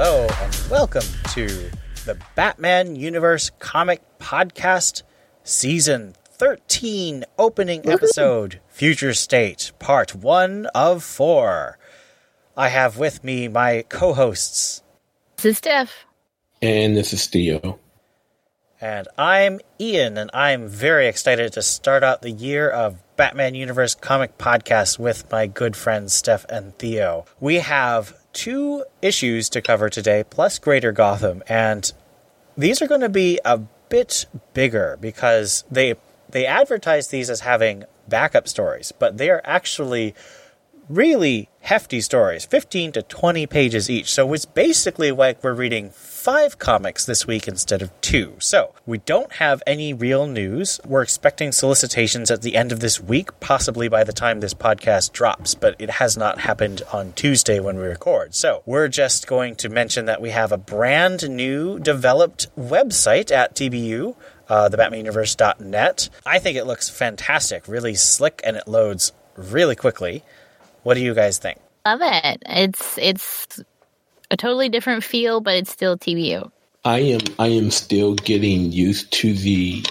Hello, and welcome to the Batman Universe Comic Podcast, Season 13, opening episode, Future State, Part 1 of 4. I have with me my co hosts, This is Steph. And this is Theo. and I'm Ian, and I'm very excited to start out the year of Batman Universe Comic Podcast with my good friends Steph and Theo. We have two issues to cover today, plus Greater Gotham, and these are going to be a bit bigger because they they advertise these as having backup stories, but they are actually really hefty stories, 15 to 20 pages each. So it's basically like we're reading five comics this week instead of two. So we don't have any real news. We're expecting solicitations at the end of this week, possibly by the time this podcast drops, but it has not happened on Tuesday when we record. So we're just going to mention that we have a brand new developed website at TBU. Uh, the BatmanUniverse.net. I think it looks fantastic, really slick, and it loads really quickly. What do you guys think? Love it. It's it's a totally different feel, but it's still TBU. I am I am still getting used to the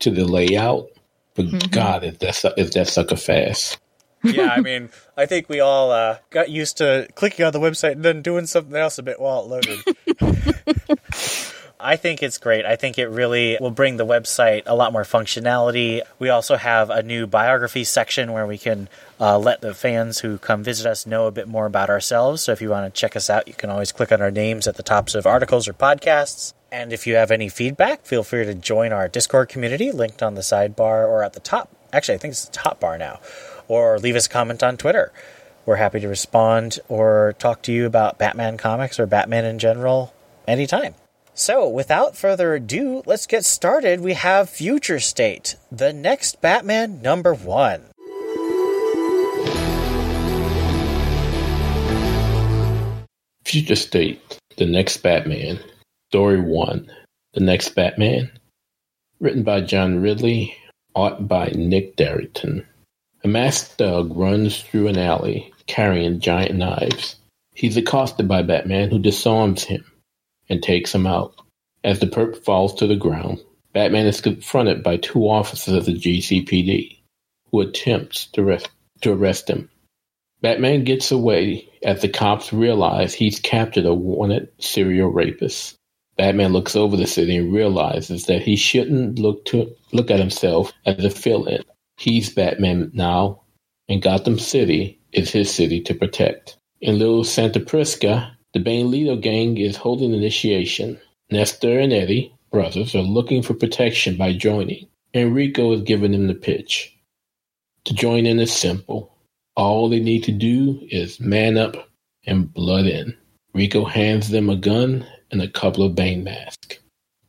to the layout, but God, is that su- is that sucker fast? yeah, I mean, I think we all uh, got used to clicking on the website and then doing something else a bit while it loaded. I think it's great. I think it really will bring the website a lot more functionality. We also have a new biography section where we can uh, let the fans who come visit us know a bit more about ourselves. So if you want to check us out, you can always click on our names at the tops of articles or podcasts. And if you have any feedback, feel free to join our Discord community linked on the sidebar or at the top. Actually, I think it's the top bar now. Or leave us a comment on Twitter. We're happy to respond or talk to you about Batman comics or Batman in general anytime. So, without further ado, let's get started. We have Future State, the next Batman number one. Future State, the next Batman, Story One, the next Batman, written by John Ridley, art by Nick Derington. A masked thug runs through an alley carrying giant knives. He's accosted by Batman, who disarms him and takes him out. As the perp falls to the ground, Batman is confronted by two officers of the GCPD, who attempts to arrest, to arrest him. Batman gets away as the cops realize he's captured a wanted serial rapist. Batman looks over the city and realizes that he shouldn't look to look at himself as a fill-in. He's Batman now, and Gotham City is his city to protect. In Little Santa Prisca, the Bane Lido gang is holding initiation. Nestor and Eddie, brothers, are looking for protection by joining. Enrico is giving them the pitch. To join in is simple. All they need to do is man up and blood in. Rico hands them a gun and a couple of Bane masks.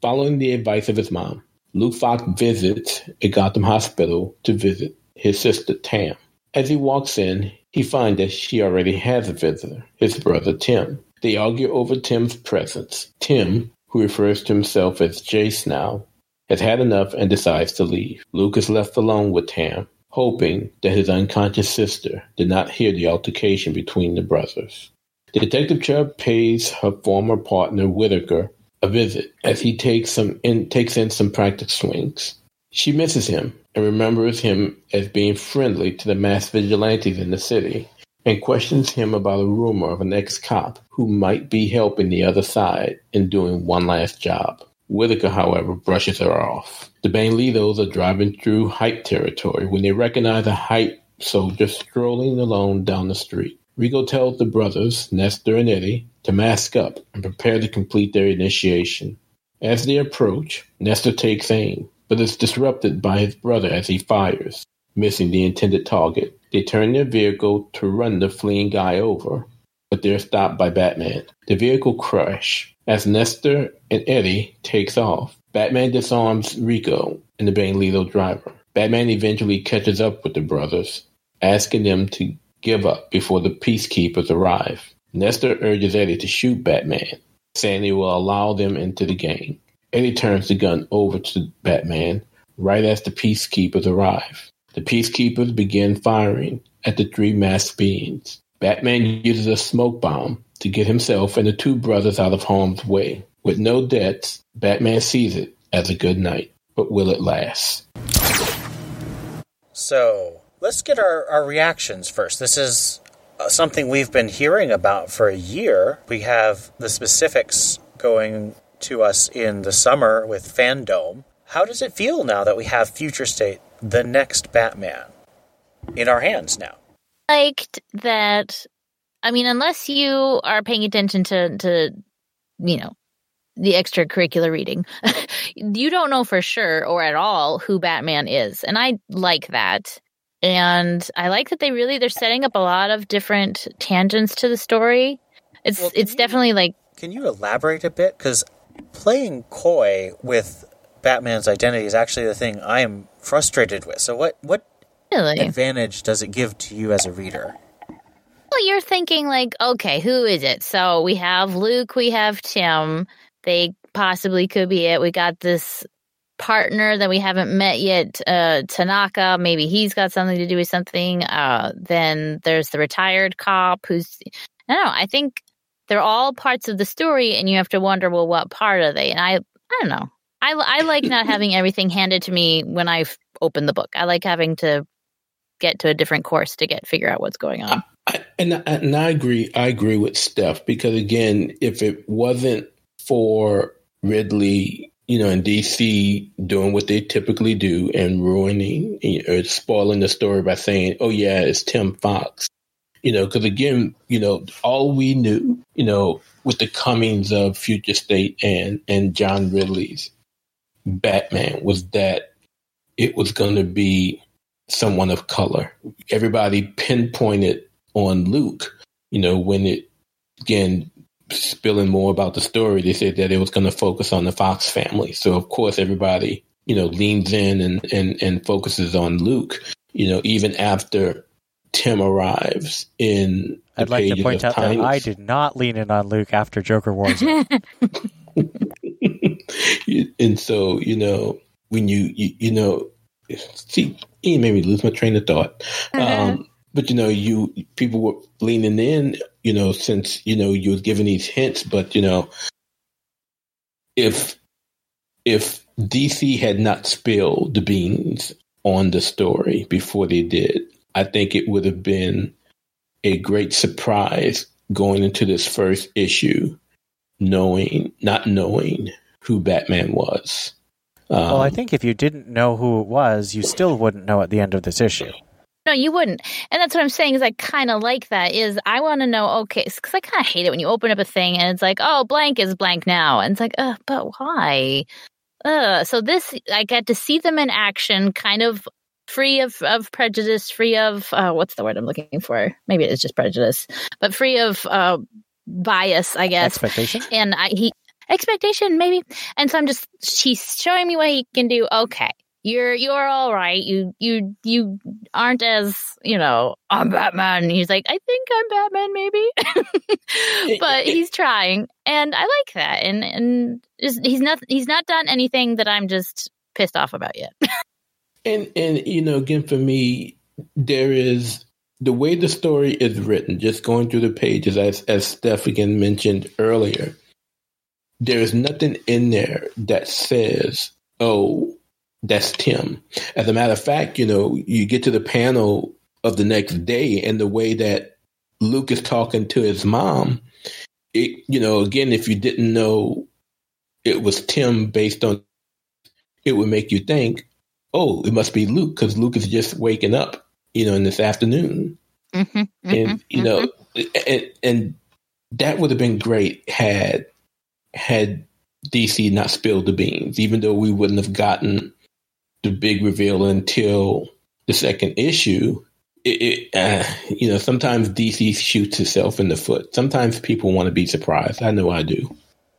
Following the advice of his mom, Luke Fox visits a Gotham hospital to visit his sister Tam. As he walks in, he finds that she already has a visitor, his brother Tim. They argue over Tim's presence. Tim, who refers to himself as Jace now, has had enough and decides to leave. Luke is left alone with Tam, hoping that his unconscious sister did not hear the altercation between the brothers. Detective Chubb pays her former partner Whitaker a visit as he takes some in, takes in some practice swings. She misses him and remembers him as being friendly to the mass vigilantes in the city. And questions him about a rumor of an ex cop who might be helping the other side in doing one last job. Whitaker, however, brushes her off. The Bandidos are driving through hype territory when they recognize a hype soldier strolling alone down the street. Rigo tells the brothers, Nestor and Eddie, to mask up and prepare to complete their initiation. As they approach, Nestor takes aim, but is disrupted by his brother as he fires, missing the intended target. They turn their vehicle to run the fleeing guy over, but they're stopped by Batman. The vehicle crash as Nestor and Eddie takes off. Batman disarms Rico and the Bandido driver. Batman eventually catches up with the brothers, asking them to give up before the peacekeepers arrive. Nestor urges Eddie to shoot Batman, saying he will allow them into the game. Eddie turns the gun over to Batman right as the peacekeepers arrive. The peacekeepers begin firing at the three masked beings. Batman uses a smoke bomb to get himself and the two brothers out of harm's way. With no debts, Batman sees it as a good night. But will it last? So let's get our, our reactions first. This is uh, something we've been hearing about for a year. We have the specifics going to us in the summer with Fandom. How does it feel now that we have Future State, the next Batman, in our hands now? Liked that. I mean, unless you are paying attention to, to you know, the extracurricular reading, you don't know for sure or at all who Batman is, and I like that. And I like that they really they're setting up a lot of different tangents to the story. It's Well, it's you- definitely like Can you elaborate a bit? Because playing coy with Batman's identity is actually the thing I am frustrated with. So what what really advantage does it give to you as a reader? Well, you're thinking like, okay, who is it? So we have Luke, we have Tim. They possibly could be it. We got this partner that we haven't met yet, uh, Tanaka. Maybe he's got something to do with something. Uh, then there's the retired cop who's, I don't know. I think they're all parts of the story, and you have to wonder, well, what part are they? And I, I don't know. I, I like not having everything handed to me when I've opened the book. I like having to get to a different course to get figure out what's going on. I, and I, and I agree. I agree with Steph because again, if it wasn't for Ridley, you know, in DC doing what they typically do and ruining or spoiling the story by saying, "Oh yeah, it's Tim Fox," you know, because again, you know, all we knew, you know, with the comings of Future State and and John Ridley's Batman was that it was going to be someone of color. Everybody pinpointed on Luke, you know, when it again spilling more about the story, they said that it was going to focus on the Fox family. So of course everybody, you know, leans in and, and, and focuses on Luke, you know, even after Tim arrives in the I'd like to pages point of out that I did not lean in on Luke after Joker Wars. and so, you know, when you, you, you know, see, he made me lose my train of thought. Um, but you know, you people were leaning in, you know, since you know you was giving these hints. But you know, if if DC had not spilled the beans on the story before they did, I think it would have been a great surprise going into this first issue, knowing not knowing who Batman was. Um, well, I think if you didn't know who it was, you still wouldn't know at the end of this issue. No, you wouldn't. And that's what I'm saying is I kind of like that is I want to know, okay, because I kind of hate it when you open up a thing and it's like, oh, blank is blank now. And it's like, uh, but why? Uh, so this, I get to see them in action, kind of free of, of prejudice, free of, uh, what's the word I'm looking for? Maybe it's just prejudice, but free of uh, bias, I guess. Expectation? And I, he, expectation maybe. And so I'm just, she's showing me what he can do. Okay you're you're all right. You you you aren't as you know I'm Batman. He's like I think I'm Batman maybe, but he's trying, and I like that. And and just, he's not he's not done anything that I'm just pissed off about yet. And and you know, again, for me, there is the way the story is written. Just going through the pages, as as Steph again mentioned earlier, there is nothing in there that says, "Oh, that's Tim." As a matter of fact, you know, you get to the panel of the next day, and the way that Luke is talking to his mom, it, you know, again, if you didn't know it was Tim based on, it would make you think, oh, it must be Luke because Luke is just waking up, you know, in this afternoon. Mm-hmm, mm-hmm, and you know, mm-hmm. and, and that would have been great had had DC not spilled the beans, even though we wouldn't have gotten the big reveal until the second issue. It, it uh, you know, sometimes DC shoots itself in the foot. Sometimes people want to be surprised. I know I do.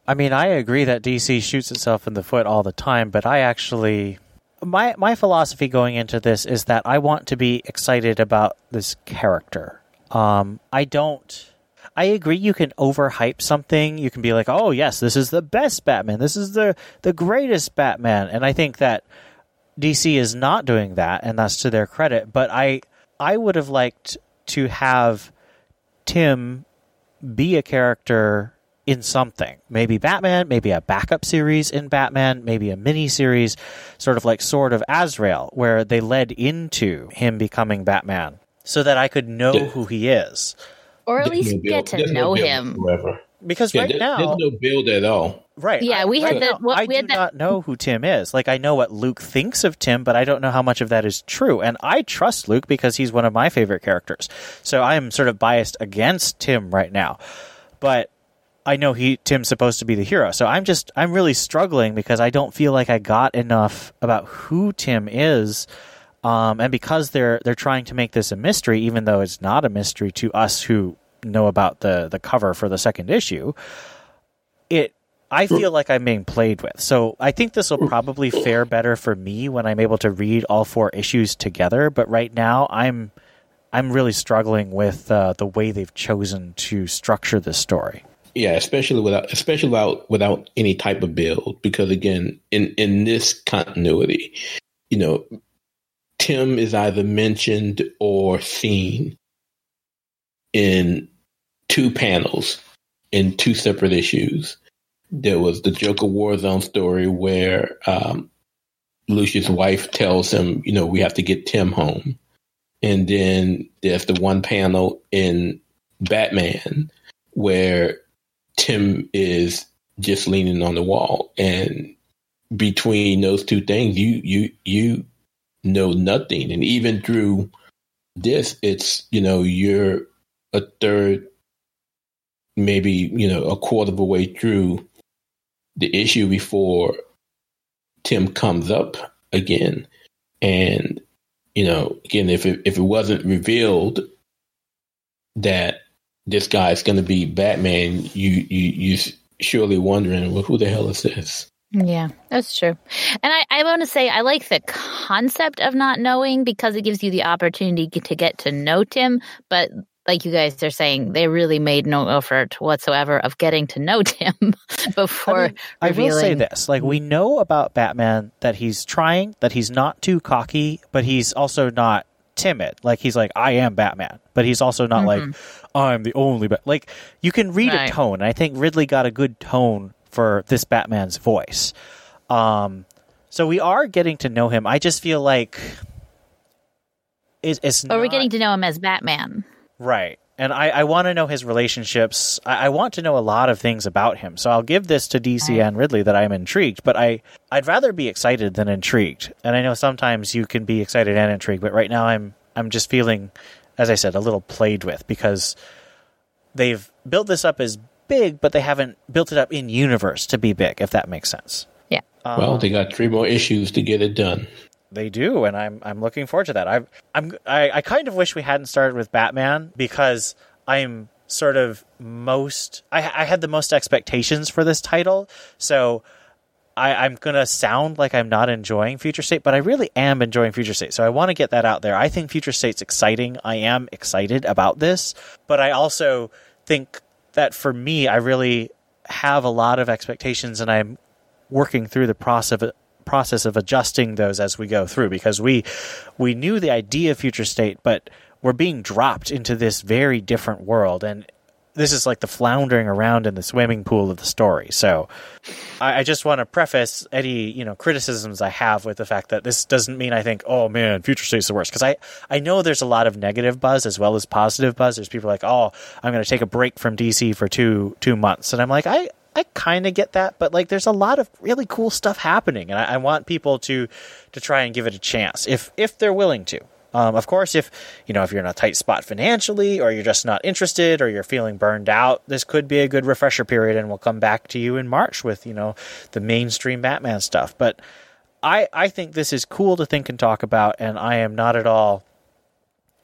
I mean, I agree that DC shoots itself in the foot all the time, but I actually my my philosophy going into this is that I want to be excited about this character. Um, I don't. I agree. You can overhype something. You can be like, "Oh yes, this is the best Batman. This is the the greatest Batman." And I think that DC is not doing that, and that's to their credit. But I I would have liked to have Tim be a character in something. Maybe Batman, maybe a backup series in Batman, maybe a mini series, sort of like Sword of Azrael, where they led into him becoming Batman so that I could know who he is. Or at least no get to there's know build him. whatsoever. Because Yeah, right there- now, there's no build at all. right? Yeah, I- we had right the- now, I we do had not know who Tim is. Like I know what Luke thinks of Tim, but I don't know how much of that is true. And I trust Luke because he's one of my favorite characters. So I am sort of biased against Tim right now. But I know he Tim's supposed to be the hero. So I'm just I'm really struggling because I don't feel like I got enough about who Tim is. Um, and because they're they're trying to make this a mystery, even though it's not a mystery to us who know about the the cover for the second issue, it I feel like I'm being played with. So I think this will probably fare better for me when I'm able to read all four issues together. But right now, I'm I'm really struggling with uh, the way they've chosen to structure this story. Yeah, especially without especially without without any type of build, because again, in in this continuity, you know, Tim is either mentioned or seen in two panels in two separate issues. There was the Joker Warzone story where um, Lucius' wife tells him, you know, we have to get Tim home. And then there's the one panel in Batman where Tim is just leaning on the wall. And between those two things, you you you know nothing. And even through this, it's you know, you're a third, maybe, you know, a quarter of a way through the issue before Tim comes up again. And, you know, again, if it if it wasn't revealed that this guy's going to be Batman, you you you surely wondering, well, who the hell is this? Yeah, that's true. And I, I want to say I like the concept of not knowing because it gives you the opportunity to get to know Tim. But like you guys are saying, they really made no effort whatsoever of getting to know Tim before I, mean, I will say this: like we know about Batman that he's trying, that he's not too cocky, but he's also not timid. Like he's like, I am Batman, but he's also not like, mm-hmm. I'm the only. Bat-. Like you can read Right. a tone. I think Ridley got a good tone for this Batman's voice. Um, so we are getting to know him. I just feel like it's, it's But we're getting to know him as Batman. Right. And I, I want to know his relationships. I, I want to know a lot of things about him. So I'll give this to DC and Ridley that I'm intrigued, but I, I'd rather be excited than intrigued. And I know sometimes you can be excited and intrigued, but right now I'm I'm just feeling, as I said, a little played with because they've built this up as big, but they haven't built it up in universe to be big, if that makes sense. Yeah. Um, well, they got three more issues to get it done. They do, and I'm I'm looking forward to that. I've, I'm I, I kind of wish we hadn't started with Batman because I'm sort of most I, I had the most expectations for this title, so I, I'm gonna sound like I'm not enjoying Future State, but I really am enjoying Future State. So I want to get that out there. I think Future State's exciting. I am excited about this, but I also think that for me, I really have a lot of expectations, and I'm working through the process of process of adjusting those as we go through because we we knew the idea of future state but we're being dropped into this very different world. And this is like the floundering around in the swimming pool of the story. So I, I just want to preface any you know criticisms I have with the fact that this doesn't mean I think oh man Future State's the worst because I I know there's a lot of negative buzz as well as positive buzz. There's people like oh I'm going to take a break from DC for two two months, and I'm like I I kind of get that, but like there's a lot of really cool stuff happening, and I, I, want people to to try and give it a chance if if they're willing to. Um, of course, if you know if you're in a tight spot financially, or you're just not interested, or you're feeling burned out, this could be a good refresher period, and we'll come back to you in March with you know the mainstream Batman stuff. But I I think this is cool to think and talk about, and I am not at all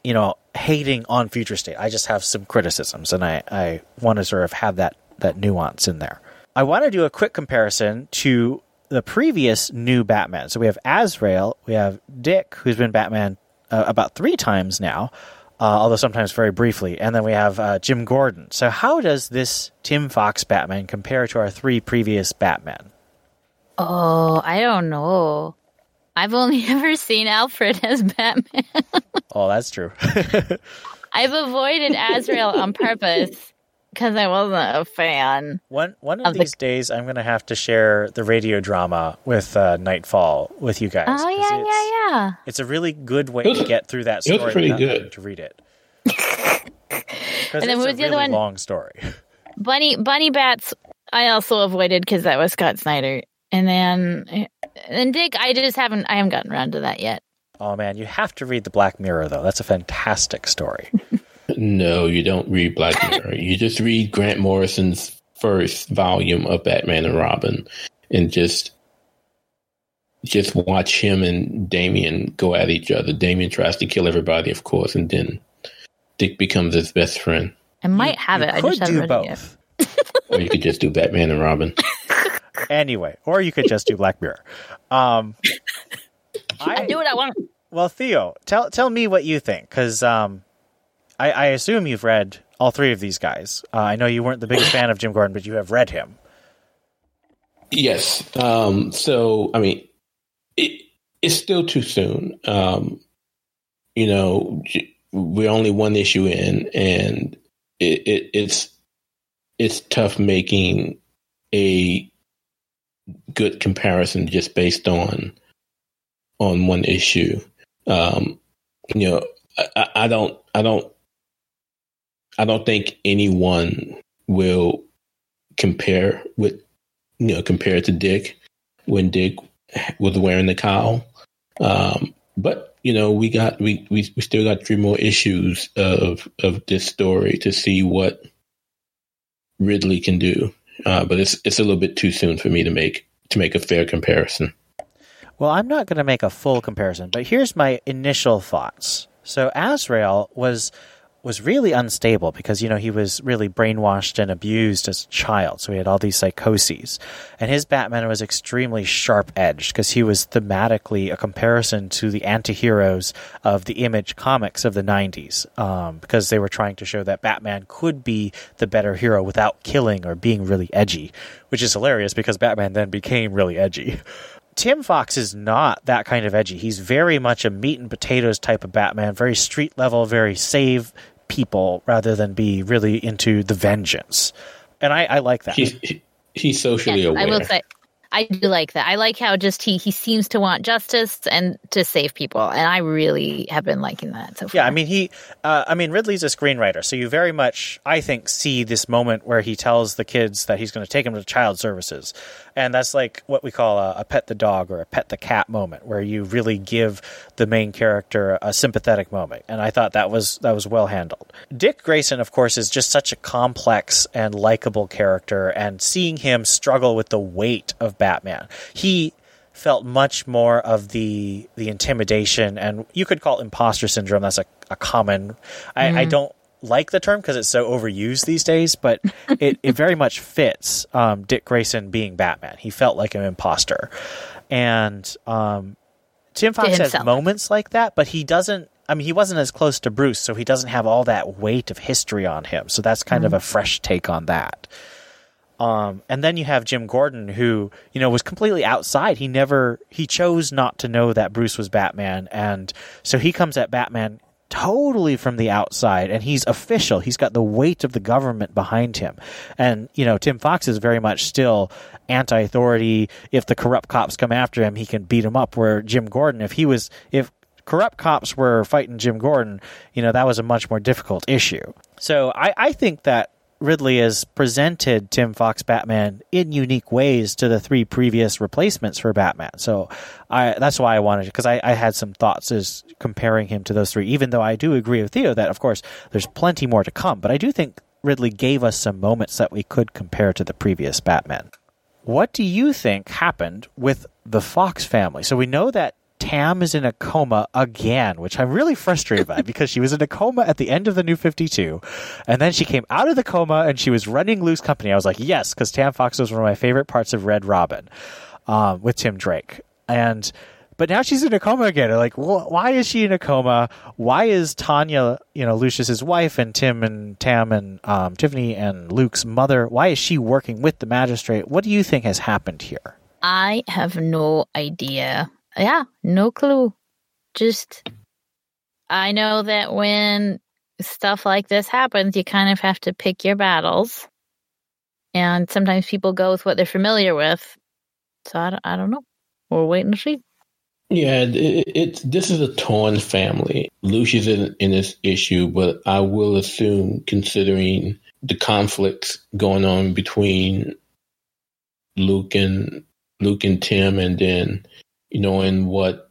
you know hating on Future State. I just have some criticisms, and I I want to sort of have that that nuance in there. I want to do a quick comparison to the previous new Batman. So we have Azrael, we have Dick, who's been Batman uh, about three times now, uh, although sometimes very briefly, and then we have uh, Jim Gordon. So how does this Tim Fox Batman compare to our three previous Batman? Oh, I don't know. I've only ever seen Alfred as Batman. oh, that's true. I've avoided Azrael on purpose because I wasn't a fan. One one of, of these the... days, I'm going to have to share the radio drama with uh, Knightfall with you guys. Oh yeah, yeah, yeah. It's a really good way to get through that story. It was pretty good to read it. and then what was the really other one? Long story. Bunny Bunny Bats. I also avoided because that was Scott Snyder, and then and Dick. I just haven't. I haven't gotten around to that yet. Oh man, you have to read the Black Mirror though. That's a fantastic story. No, you don't read Black Mirror. you just read Grant Morrison's first volume of Batman and Robin, and just just watch him and Damian go at each other. Damian tries to kill everybody, of course, and then Dick becomes his best friend. I might have you it. I just haven't both. it or you could just do Batman and Robin. anyway, or you could just do Black Mirror. Um, I, I do what I want. Well, Theo, tell tell me what you think, because um, I, I assume you've read all three of these guys. Uh, I know you weren't the biggest fan of Jim Gordon, but you have read him. Yes. Um, so, I mean, it, it's still too soon. Um, you know, we're only one issue in, and it, it, it's it's tough making a good comparison just based on on one issue. Um, you know, I, I don't I don't I don't think anyone will compare with you know compare to Dick when Dick was wearing the cowl. Um, but you know, we got we, we we still got three more issues of of this story to see what Ridley can do. Uh, but it's it's a little bit too soon for me to make to make a fair comparison. Well, I'm not going to make a full comparison, but here's my initial thoughts. So Azrael was was really unstable because you know he was really brainwashed and abused as a child. So he had all these psychoses. And his batman was extremely sharp edged because he was thematically a comparison to the anti-heroes of the image comics of the 90s um, because they were trying to show that batman could be the better hero without killing or being really edgy which is hilarious because batman then became really edgy. Tim Fox is not that kind of edgy. He's very much a meat and potatoes type of Batman, very street level, very save people rather than be really into the vengeance. And I, I like that. He's, he's socially aware. I will say, I do like that. I like how just he he seems to want justice and to save people, and I really have been liking that so far. Yeah, I mean he, uh, I mean Ridley's a screenwriter, so you very much I think see this moment where he tells the kids that he's going to take them to child services, and that's like what we call a, a, pet the dog or a pet the cat moment, where you really give the main character a sympathetic moment, and I thought that was that was well handled. Dick Grayson, of course, is just such a complex and likable character, and seeing him struggle with the weight of Batman, he felt much more of the the intimidation and you could call it imposter syndrome. That's a, a common. Mm-hmm. I don't like the term because it's so overused these days, but it, it very much fits um, Dick Grayson being Batman. He felt like an imposter. And um, Tim Fox has moments like that, but he doesn't. I mean, he wasn't as close to Bruce, so he doesn't have all that weight of history on him. So that's kind mm-hmm. of a fresh take on that. Um, and then you have Jim Gordon, who you know was completely outside. He never he chose not to know that Bruce was Batman, and so he comes at Batman totally from the outside and he's official. He's got the weight of the government behind him. And, you know, Tim Fox is very much still anti authority. If the corrupt cops come after him, he can beat them up. Where Jim Gordon, if he was, if corrupt cops were fighting Jim Gordon, you know, that was a much more difficult issue. So I, I think that Ridley has presented Tim Fox Batman in unique ways to the three previous replacements for Batman. So I, that's why I wanted because I, I, had some thoughts as comparing him to those three. Even though I do agree with Theo that of course there's plenty more to come, but I do think Ridley gave us some moments that we could compare to the previous Batman. What do you think happened with the Fox family? So we know that Tam is in a coma again, which I'm really frustrated by because she was in a coma at the end of the New 52, and then she came out of the coma and she was running loose company. I was like, yes, because Tam Fox was one of my favorite parts of Red Robin um, with Tim Drake. And but now she's in a coma again. Like, well, why is she in a coma? Why is Tanya, you know, Lucius's wife and Tim and Tam and um, Tiffany and Luke's mother? Why is she working with the magistrate? What do you think has happened here? I have no idea yeah, no clue. Just, I know that when stuff like this happens, you kind of have to pick your battles. And sometimes people go with what they're familiar with. So I don't, I don't know. We're waiting to see. Yeah, it, it's this is a torn family. Lucius in, in this issue, but I will assume, considering the conflicts going on between Luke and Luke and Tim, and then you know, and what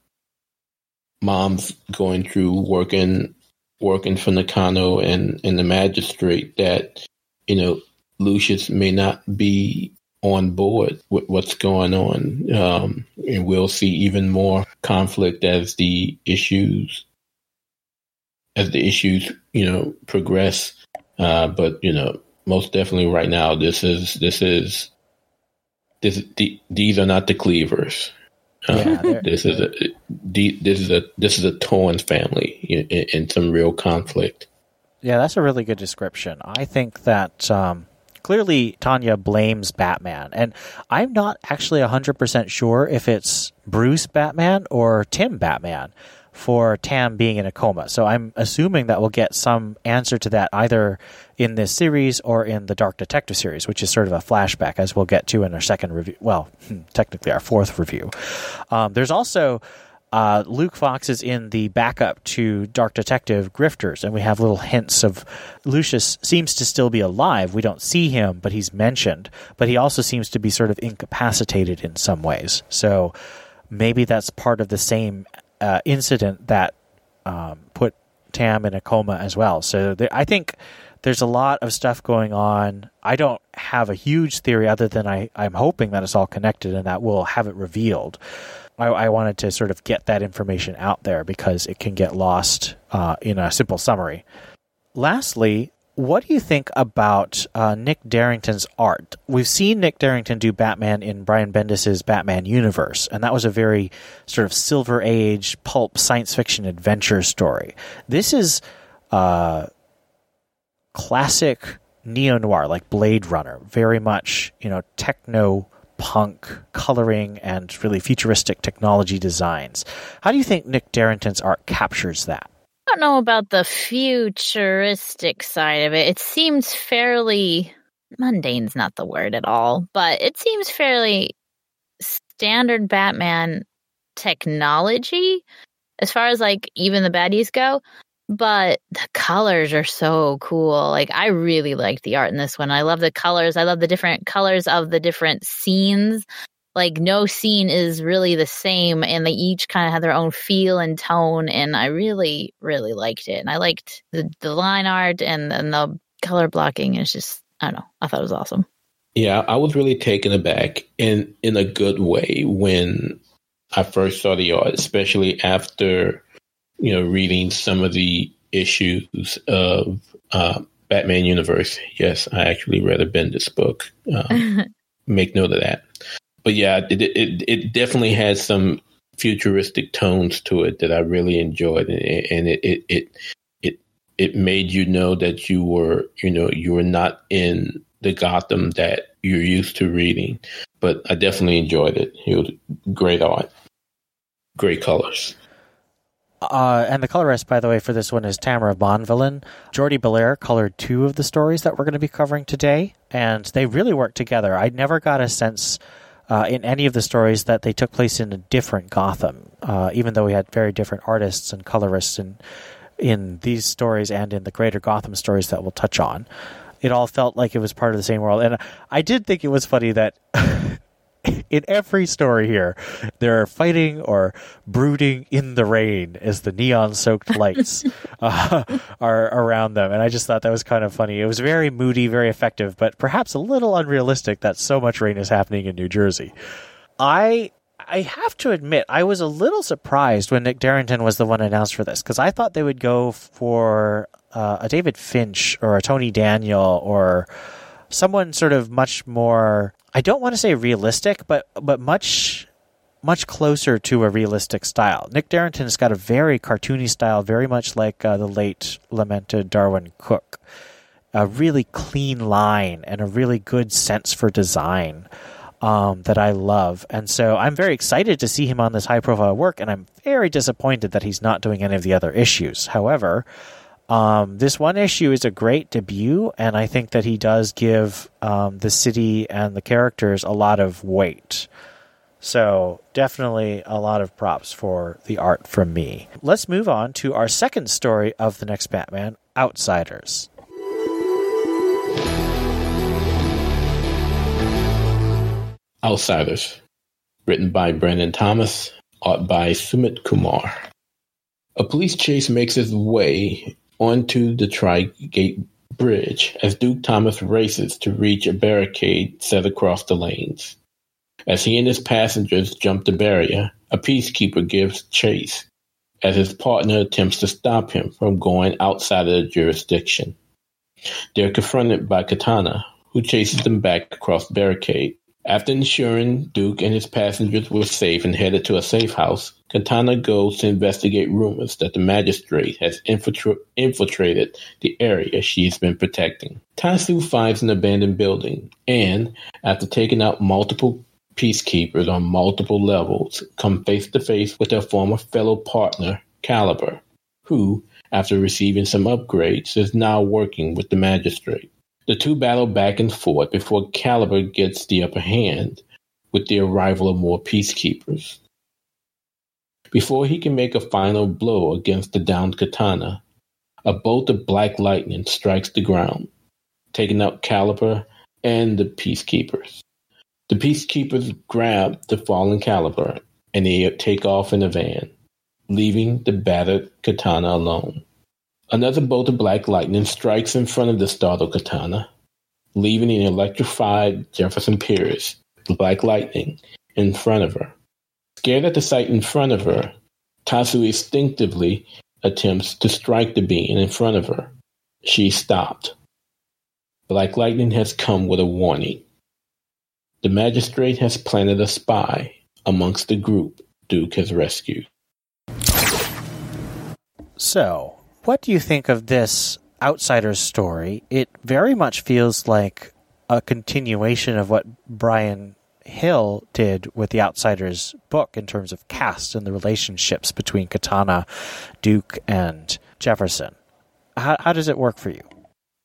mom's going through working working for Nakano and, and the magistrate that, you know, Lucius may not be on board with what's going on. Um, and we'll see even more conflict as the issues as the issues, you know, progress. Uh, but you know, most definitely right now, this is this is this the, these are not the cleavers. Yeah, this is a this is a this is a torn family in, in, some real conflict. Yeah, that's a really good description. I think that um, clearly Tanya blames Batman, and I'm not actually hundred percent sure if it's Bruce Batman or Tim Batman for Tam being in a coma. So I'm assuming that we'll get some answer to that either in this series or in the Dark Detective series, which is sort of a flashback, as we'll get to in our second review. Well, hmm, technically our fourth review. Um, there's also uh, Luke Fox is in the backup to Dark Detective Grifters, and we have little hints of Lucius seems to still be alive. We don't see him, but he's mentioned. But he also seems to be sort of incapacitated in some ways. So maybe that's part of the same uh, incident that um, put Tam in a coma as well. So there, I think there's a lot of stuff going on. I don't have a huge theory other than I, I'm hoping that it's all connected and that we'll have it revealed. I, I wanted to sort of get that information out there because it can get lost uh, in a simple summary. Lastly, what do you think about uh, Nick Derington's art? We've seen Nick Derington do Batman in Brian Bendis's Batman universe, and that was a very sort of Silver Age pulp science fiction adventure story. This is uh, classic neo noir, like Blade Runner, very much you know techno punk coloring and really futuristic technology designs. How do you think Nick Derington's art captures that? Don't know about the futuristic side of it. It seems fairly mundane's not the word at all, but it seems fairly standard Batman technology as far as like even the baddies go. But the colors are so cool. Like I really like the art in this one. I love the colors. I love the different colors of the different scenes like no scene is really the same and they each kind of have their own feel and tone and i really really liked it and i liked the, the line art and, and the color blocking it's just i don't know i thought it was awesome. Yeah i was really taken aback in in a good way when i first saw the art especially after you know reading some of the issues of uh, batman universe. Yes i actually read a bendis book um, make note of that but yeah, it, it it definitely has some futuristic tones to it that I really enjoyed, and it it it it it made you know that you were you know you were not in the Gotham that you're used to reading. But I definitely enjoyed it. It was great art, great colors. Uh, and the colorist, by the way, for this one is Tamara Bonvillain. Jordie Bellaire colored two of the stories that we're going to be covering today, and they really work together. I never got a sense uh, in any of the stories that they took place in a different Gotham, uh, even though we had very different artists and colorists in in these stories and in the greater Gotham stories that we'll touch on. It all felt like it was part of the same world, and I did think it was funny that. in every story here, they're fighting or brooding in the rain as the neon soaked lights uh, are around them. And I just thought that was kind of funny. It was very moody, very effective, but perhaps a little unrealistic that so much rain is happening in New Jersey. I. I have to admit, I was a little surprised when Nick Derington was the one announced for this because I thought they would go for uh, a David Finch or a Tony Daniel or someone sort of much more I don't want to say realistic, but but much much closer to a realistic style. Nick Derington's got a very cartoony style, very much like uh, the late lamented Darwyn Cooke. A really clean line and a really good sense for design um, that I love. And so I'm very excited to see him on this high profile work, and I'm very disappointed that he's not doing any of the other issues. However, um, this one issue is a great debut, and I think that he does give um, the city and the characters a lot of weight. So, definitely a lot of props for the art from me. Let's move on to our second story of the next Batman Outsiders. Outsiders, written by Brandon Thomas, art by Sumit Kumar. A police chase makes its way onto the Tri-Gate Bridge as Duke Thomas races to reach a barricade set across the lanes. As he and his passengers jump the barrier, a peacekeeper gives chase as his partner attempts to stop him from going outside of the jurisdiction. They are confronted by Katana, who chases them back across the barricade. After ensuring Duke and his passengers were safe and headed to a safe house, Katana goes to investigate rumors that the magistrate has infiltra- infiltrated the area she has been protecting. Tatsu finds an abandoned building and, after taking out multiple peacekeepers on multiple levels, come face to face with their former fellow partner, Caliber, who, after receiving some upgrades, is now working with the magistrate. The two battle back and forth before Caliber gets the upper hand with the arrival of more peacekeepers. Before he can make a final blow against the downed katana, a bolt of black lightning strikes the ground, taking out Caliber and the peacekeepers. The peacekeepers grab the fallen Caliber and they take off in a van, leaving the battered katana alone. Another bolt of black lightning strikes in front of the startled katana, leaving an electrified Jefferson Pierce, the black lightning, in front of her. Scared at the sight in front of her, Tatsu instinctively attempts to strike the being in front of her. She stopped. Black lightning has come with a warning. The magistrate has planted a spy amongst the group Duke has rescued. So, what do you think of this outsider's story? It very much feels like a continuation of what Bryan Hill did with the Outsiders book in terms of cast and the relationships between Katana, Duke, and Jefferson. How, how does it work for you?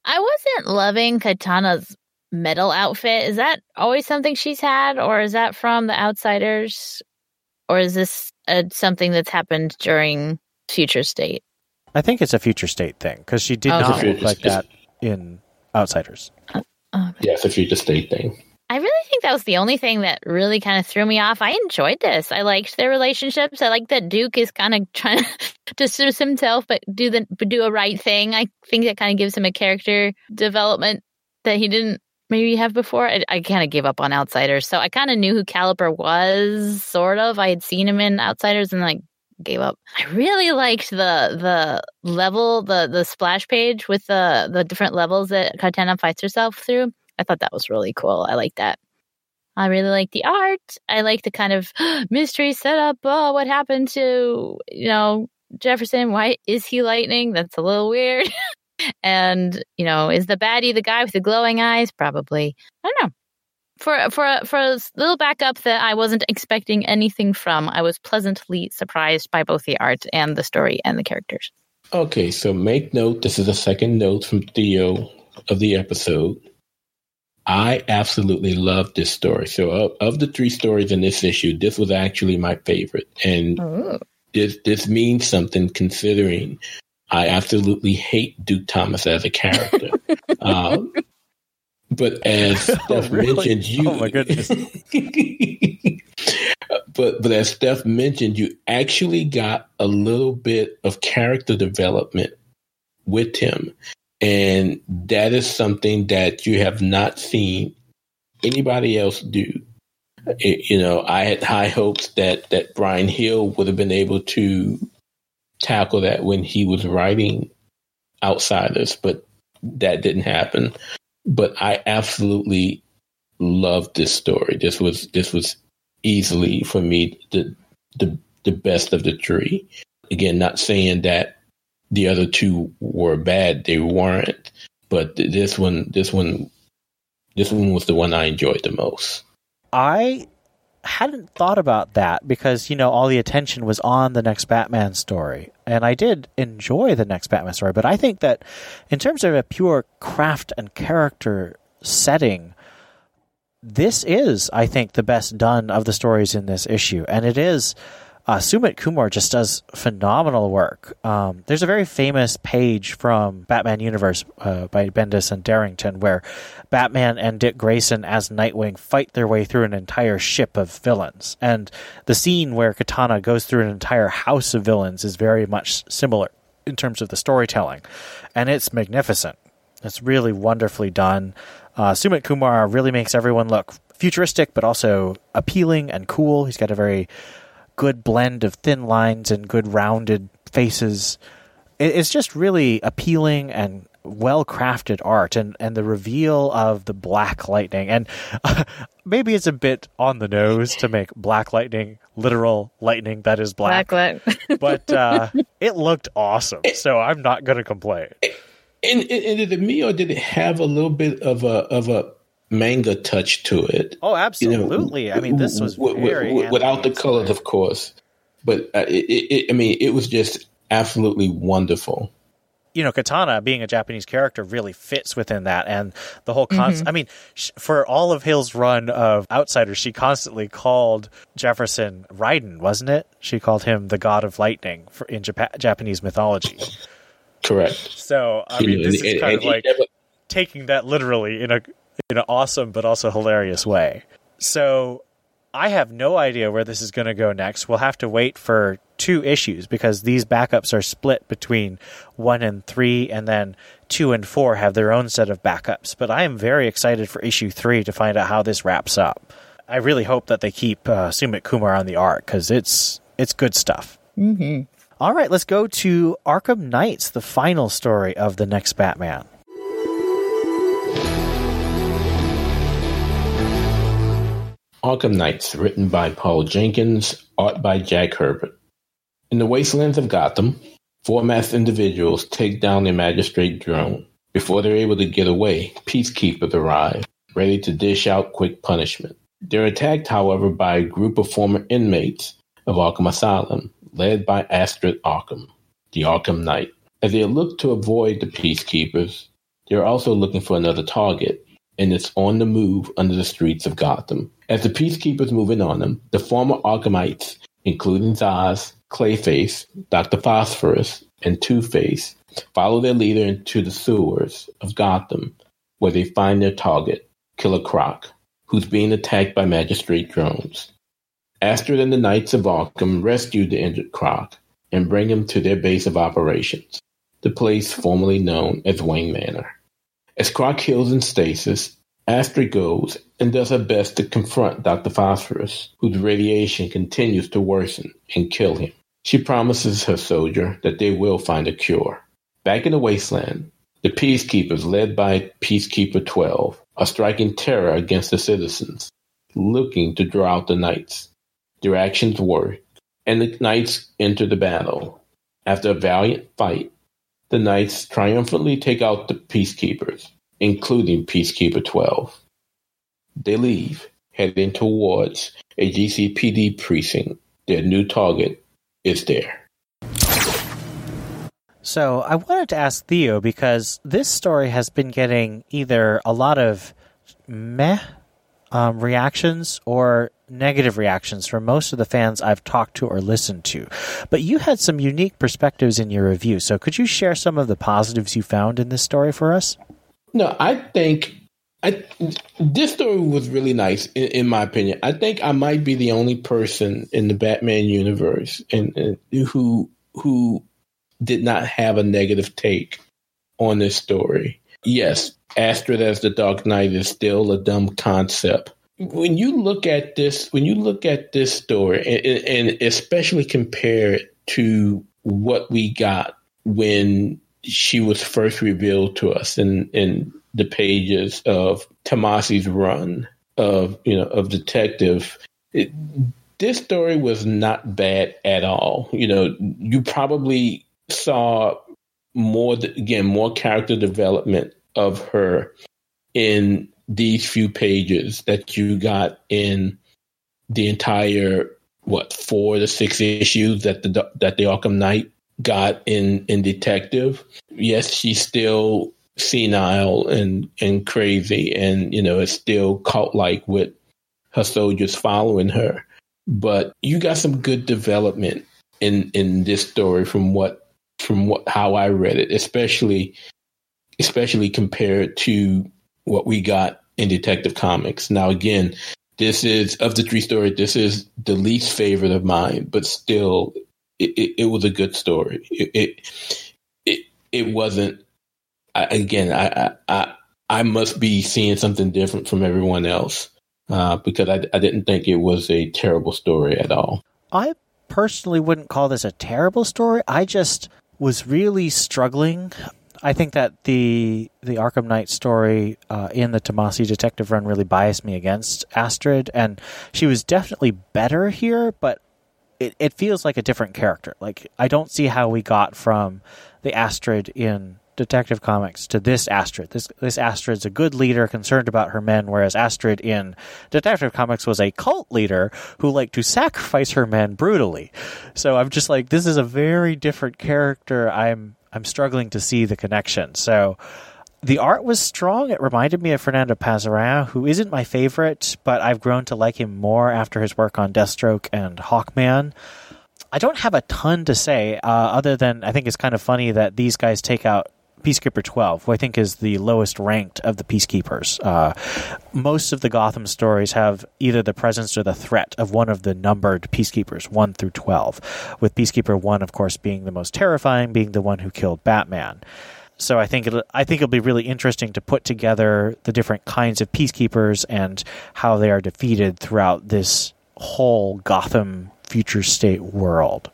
I wasn't loving Katana's metal outfit. Is that always something she's had, or is that from the Outsiders, or is this a, something that's happened during Future State? I think it's a future state thing because she did Oh. not look like future- that in Outsiders. Oh, Yeah, it's a future state thing. I really think that was the only thing that really kind of threw me off. I enjoyed this. I liked their relationships. I like that Duke is kind of trying to seduce himself, but do the do a right thing. I think that kind of gives him a character development that he didn't maybe have before. I, I kind of gave up on Outsiders, so I kind of knew who Caliber was, sort of. I had seen him in Outsiders, and like gave up. I really liked the the level, the the splash page with the the different levels that Katana fights herself through. I thought that was really cool. I like that. I really like the art. I like the kind of mystery setup. Oh, what happened to you know Jefferson? Why is he lightning? That's a little weird. and you know, is the baddie the guy with the glowing eyes? Probably. I don't know. for for for a little backup that I wasn't expecting anything from, I was pleasantly surprised by both the art and the story and the characters. Okay, so make note. This is a second note from Theo of the episode. I absolutely love this story. So, of, of the three stories in this issue, this was actually my favorite, and Ooh. this this means something considering I absolutely hate Duke Thomas as a character. um, but as Steph really? mentioned, you Oh, my goodness. but but as Steph mentioned, you actually got a little bit of character development with him, and that is something that you have not seen anybody else do. It- you know, I had high hopes that that Bryan Hill would have been able to tackle that when he was writing Outsiders, but that didn't happen. But I absolutely loved this story. This was this was easily for me the the the best of the three. Again, not saying that the other two were bad; they weren't. But this one, this one, this one was the one I enjoyed the most. I hadn't thought about that because you know all the attention was on the next Batman story, and I did enjoy the next Batman story. But I think that in terms of a pure craft and character setting, this is, I think, the best done of the stories in this issue, and it is. Uh, Sumit Kumar just does phenomenal work. Um, there's a very famous page from Batman Universe uh, by Bendis and Derington where Batman and Dick Grayson as Nightwing fight their way through an entire ship of villains. And the scene where Katana goes through an entire house of villains is very much similar in terms of the storytelling. And it's magnificent. It's really wonderfully done. Uh, Sumit Kumar really makes everyone look futuristic, but also appealing and cool. He's got a very good blend of thin lines and good rounded faces. It's just really appealing and well crafted art, and, and the reveal of the Black Lightning. And maybe it's a bit on the nose to make Black Lightning literal lightning that is black, Black but uh, it looked awesome. So I'm not going to complain. And, and, and did it me or did it have a little bit of a of a manga touch to it? Oh, You know, absolutely. I mean, this was w- w- very w- without the anime colors, of course. But uh, it, it, it, I mean, it was just absolutely wonderful. you know, Katana being a Japanese character really fits within that, and the whole concept. I mean, sh- for all of Hill's run of Outsiders, she constantly called Jefferson Raiden, wasn't it? She called him the god of lightning for, in Japa- Japanese mythology. Correct. So, I mean, this is kind and of like never- taking that literally in a in an awesome but also hilarious way. So I have no idea where this is going to go next. We'll have to wait for two issues because these backups are split between one and three, and then two and four have their own set of backups. But I am very excited for issue three to find out how this wraps up. I really hope that they keep uh, Sumit Kumar on the art because it's it's good stuff. Mm-hmm. All right, let's go to Arkham Knights, the final story of the next Batman. Arkham Knights, written by Paul Jenkins, art by Jack Herbert. In the wastelands of Gotham, four masked individuals take down a magistrate drone. Before they're able to get away, peacekeepers arrive, ready to dish out quick punishment. They're attacked, however, by a group of former inmates of Arkham Asylum, led by Astrid Arkham, the Arkham Knight. As they look to avoid the peacekeepers, they're also looking for another target, and it's on the move under the streets of Gotham. As the peacekeepers move in on them, the former Arkhamites, including Zsasz, Clayface, Dr. Phosphorus, and Two Face, follow their leader into the sewers of Gotham, where they find their target, Killer Croc, who's being attacked by magistrate drones. Astrid and the Knights of Arkham rescue the injured Croc and bring him to their base of operations, the place formerly known as Wayne Manor. As Croc heals in stasis, Astrid goes and does her best to confront Dr. Phosphorus, whose radiation continues to worsen and kill him. She promises her soldier that they will find a cure. Back in the wasteland, the peacekeepers, led by Peacekeeper 12, are striking terror against the citizens, looking to draw out the knights. Their actions work, and the knights enter the battle. After a valiant fight, the knights triumphantly take out the peacekeepers, including Peacekeeper 12. they leave, heading towards a GCPD precinct. Their new target is there. So I wanted to ask Theo because this story has been getting either a lot of meh um, reactions or negative reactions from most of the fans I've talked to or listened to. But you had some unique perspectives in your review. So could you share some of the positives you found in this story for us? No, I think I, this story was really nice, in, in, my opinion. I think I might be the only person in the Batman universe and, and who who did not have a negative take on this story. Yes, Astrid as the Dark Knight is still a dumb concept. When you look at this, when you look at this story, and, and especially compare it to what we got when she was first revealed to us in, in the pages of Tomasi's run of you know of detective. It, this story was not bad at all. You know, you probably saw more again more character development of her in these few pages that you got in the entire what four to six issues that the that the Arkham Knight got in in Detective. Yes, she's still senile and and crazy, and you know it's still cult like with her soldiers following her. But you got some good development in in this story from what from what how I read it, especially especially compared to what we got in Detective Comics. Now, again, this is of the three stories. This is the least favorite of mine, but still, it, it, it was a good story. It it it, it wasn't. I, again, I, I I must be seeing something different from everyone else uh, because I I didn't think it was a terrible story at all. I personally wouldn't call this a terrible story. I just was really struggling. I think that the the Arkham Knight story uh, in the Tomasi detective run really biased me against Astrid, and she was definitely better here, but it, it feels like a different character. Like I don't see how we got from the Astrid in Detective Comics to this Astrid. This this Astrid's a good leader concerned about her men, whereas Astrid in Detective Comics was a cult leader who liked to sacrifice her men brutally. So I'm just like, this is a very different character. I'm I'm struggling to see the connection. So the art was strong. It reminded me of Fernando Pasarin, who isn't my favorite, but I've grown to like him more after his work on Deathstroke and Hawkman. I don't have a ton to say, uh, other than I think it's kind of funny that these guys take out Peacekeeper 12, who I think is the lowest ranked of the Peacekeepers. Uh, most of the Gotham stories have either the presence or the threat of one of the numbered Peacekeepers, 1 through 12, with Peacekeeper 1, of course, being the most terrifying, being the one who killed Batman. So I think it'll, I think it'll be really interesting to put together the different kinds of peacekeepers and how they are defeated throughout this whole Gotham future state world.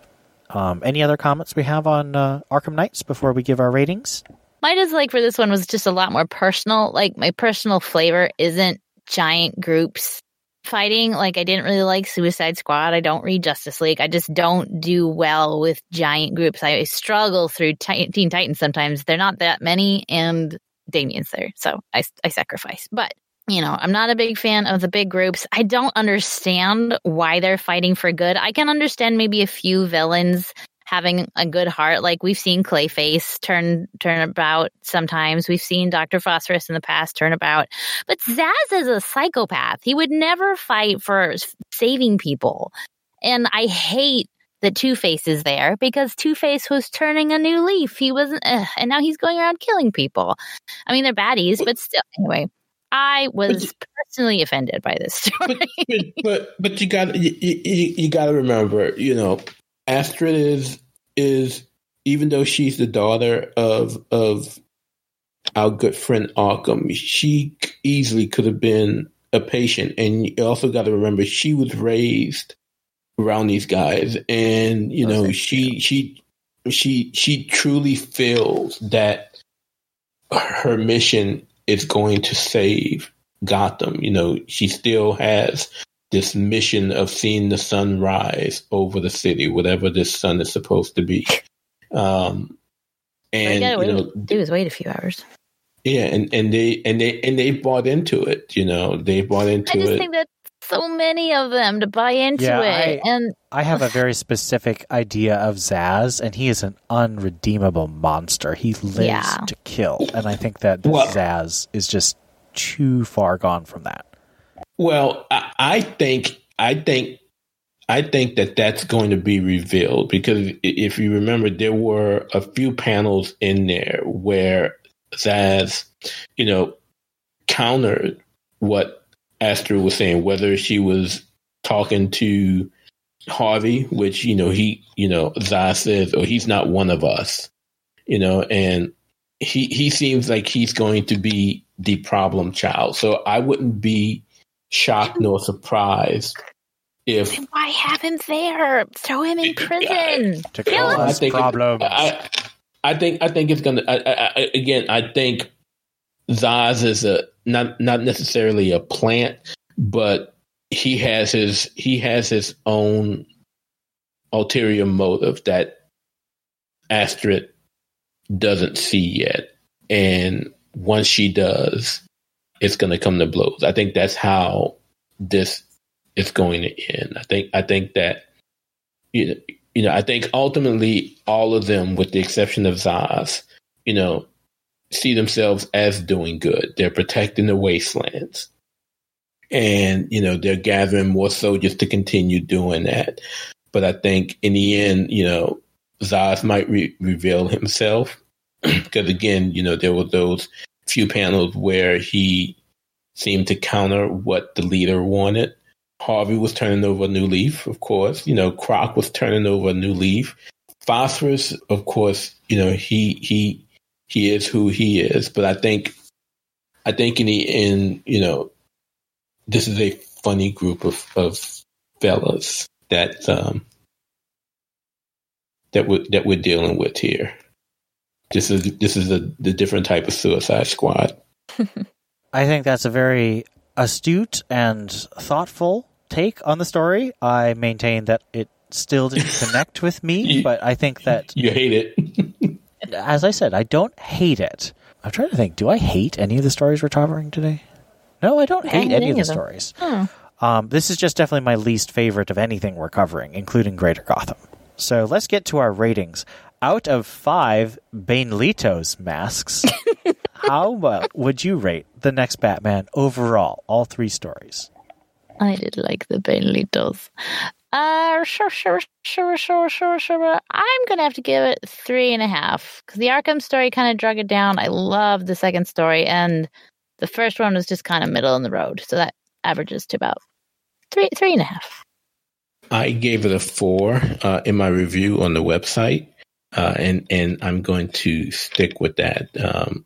Um, any other comments we have on uh, Arkham Knights before we give our ratings? My dislike for this one was just a lot more personal. Like my personal flavor isn't giant groups fighting. Like I didn't really like Suicide Squad. I don't read Justice League. I just don't do well with giant groups. I struggle through Teen Titans sometimes. They're not that many, and Damian's there, so I I sacrifice. But you know, I'm not a big fan of the big groups. I don't understand why they're fighting for good. I can understand maybe a few villains having a good heart. Like we've seen Clayface turn turn about sometimes. We've seen Dr. Phosphorus in the past turn about. But Zsasz is a psychopath. He would never fight for saving people. And I hate that Two Face is there because Two Face was turning a new leaf. He wasn't, uh, and now he's going around killing people. I mean, they're baddies, but still, anyway. I was personally offended by this story. but, but, but you got you, you, you got to remember, you know, Astrid is is even though she's the daughter of of our good friend Arkham, she easily could have been a patient. And you also got to remember she was raised around these guys, and you know she she she she truly feels that her mission is going to save Gotham. You know, she still has this mission of seeing the sun rise over the city, whatever this sun is supposed to be. Um, and you know, do is wait a few hours. Yeah, and, and they and they and they bought into it. You know, they bought into it. I just it. think that so many of them to buy into Yeah, it, I- and I have a very specific idea of Zsasz, and he is an unredeemable monster. He lives Yeah. to kill, and I think that Well- Zsasz is just too far gone from that. Well, I, think I think I think that that's going to be revealed because if you remember, there were a few panels in there where Zsasz, you know, countered what Astrid was saying, whether she was talking to Harvey, which you know he, you know, Zsasz says, "Oh, he's not one of us," you know, and he he seems like he's going to be the problem child. So I wouldn't be shocked nor surprised if why have him there? Throw him in prison. To Kill him. cause problems. I, I think I think it's gonna. I, I, I, again, I think Zsasz is a not not necessarily a plant, but he has his he has his own ulterior motive that Astrid doesn't see yet, and once she does, it's going to come to blows. I think that's how this is going to end. I think I think that you know, you know I think ultimately all of them, with the exception of Zsasz, you know, see themselves as doing good. They're protecting the wastelands, and you know they're gathering more soldiers to continue doing that. But I think in the end, you know, Zsasz might re- reveal himself because again, you know, there were those few panels where he seemed to counter what the leader wanted. Harvey was turning over a new leaf, of course. You know, Croc was turning over a new leaf. Phosphorus, of course, you know, he he he is who he is. But I think I think in the end, you know, this is a funny group of, of fellas that um that we that we're dealing with here. This is this is a the different type of Suicide Squad. I think that's a very astute and thoughtful take on the story. I maintain that it still didn't connect with me, You- but I think that, You hate it. as I said, I don't hate it. I'm trying to think. Do I hate any of the stories we're covering today? No, I don't hate hate any of the them. stories. Hmm. Um, this is just definitely my least favorite of anything we're covering, including Greater Gotham. So let's get to our ratings. Out of five Bainlitos masks, how well would you rate the next Batman overall, all three stories? I did like the Benlitos. Uh, sure, sure, sure, sure, sure, sure. I'm gonna have to give it three and a half because the Arkham story kind of drug it down. I love the second story, and the first one was just kind of middle in the road, so that averages to about three, three and a half. I gave it a four uh, in my review on the website, uh, and and I'm going to stick with that um,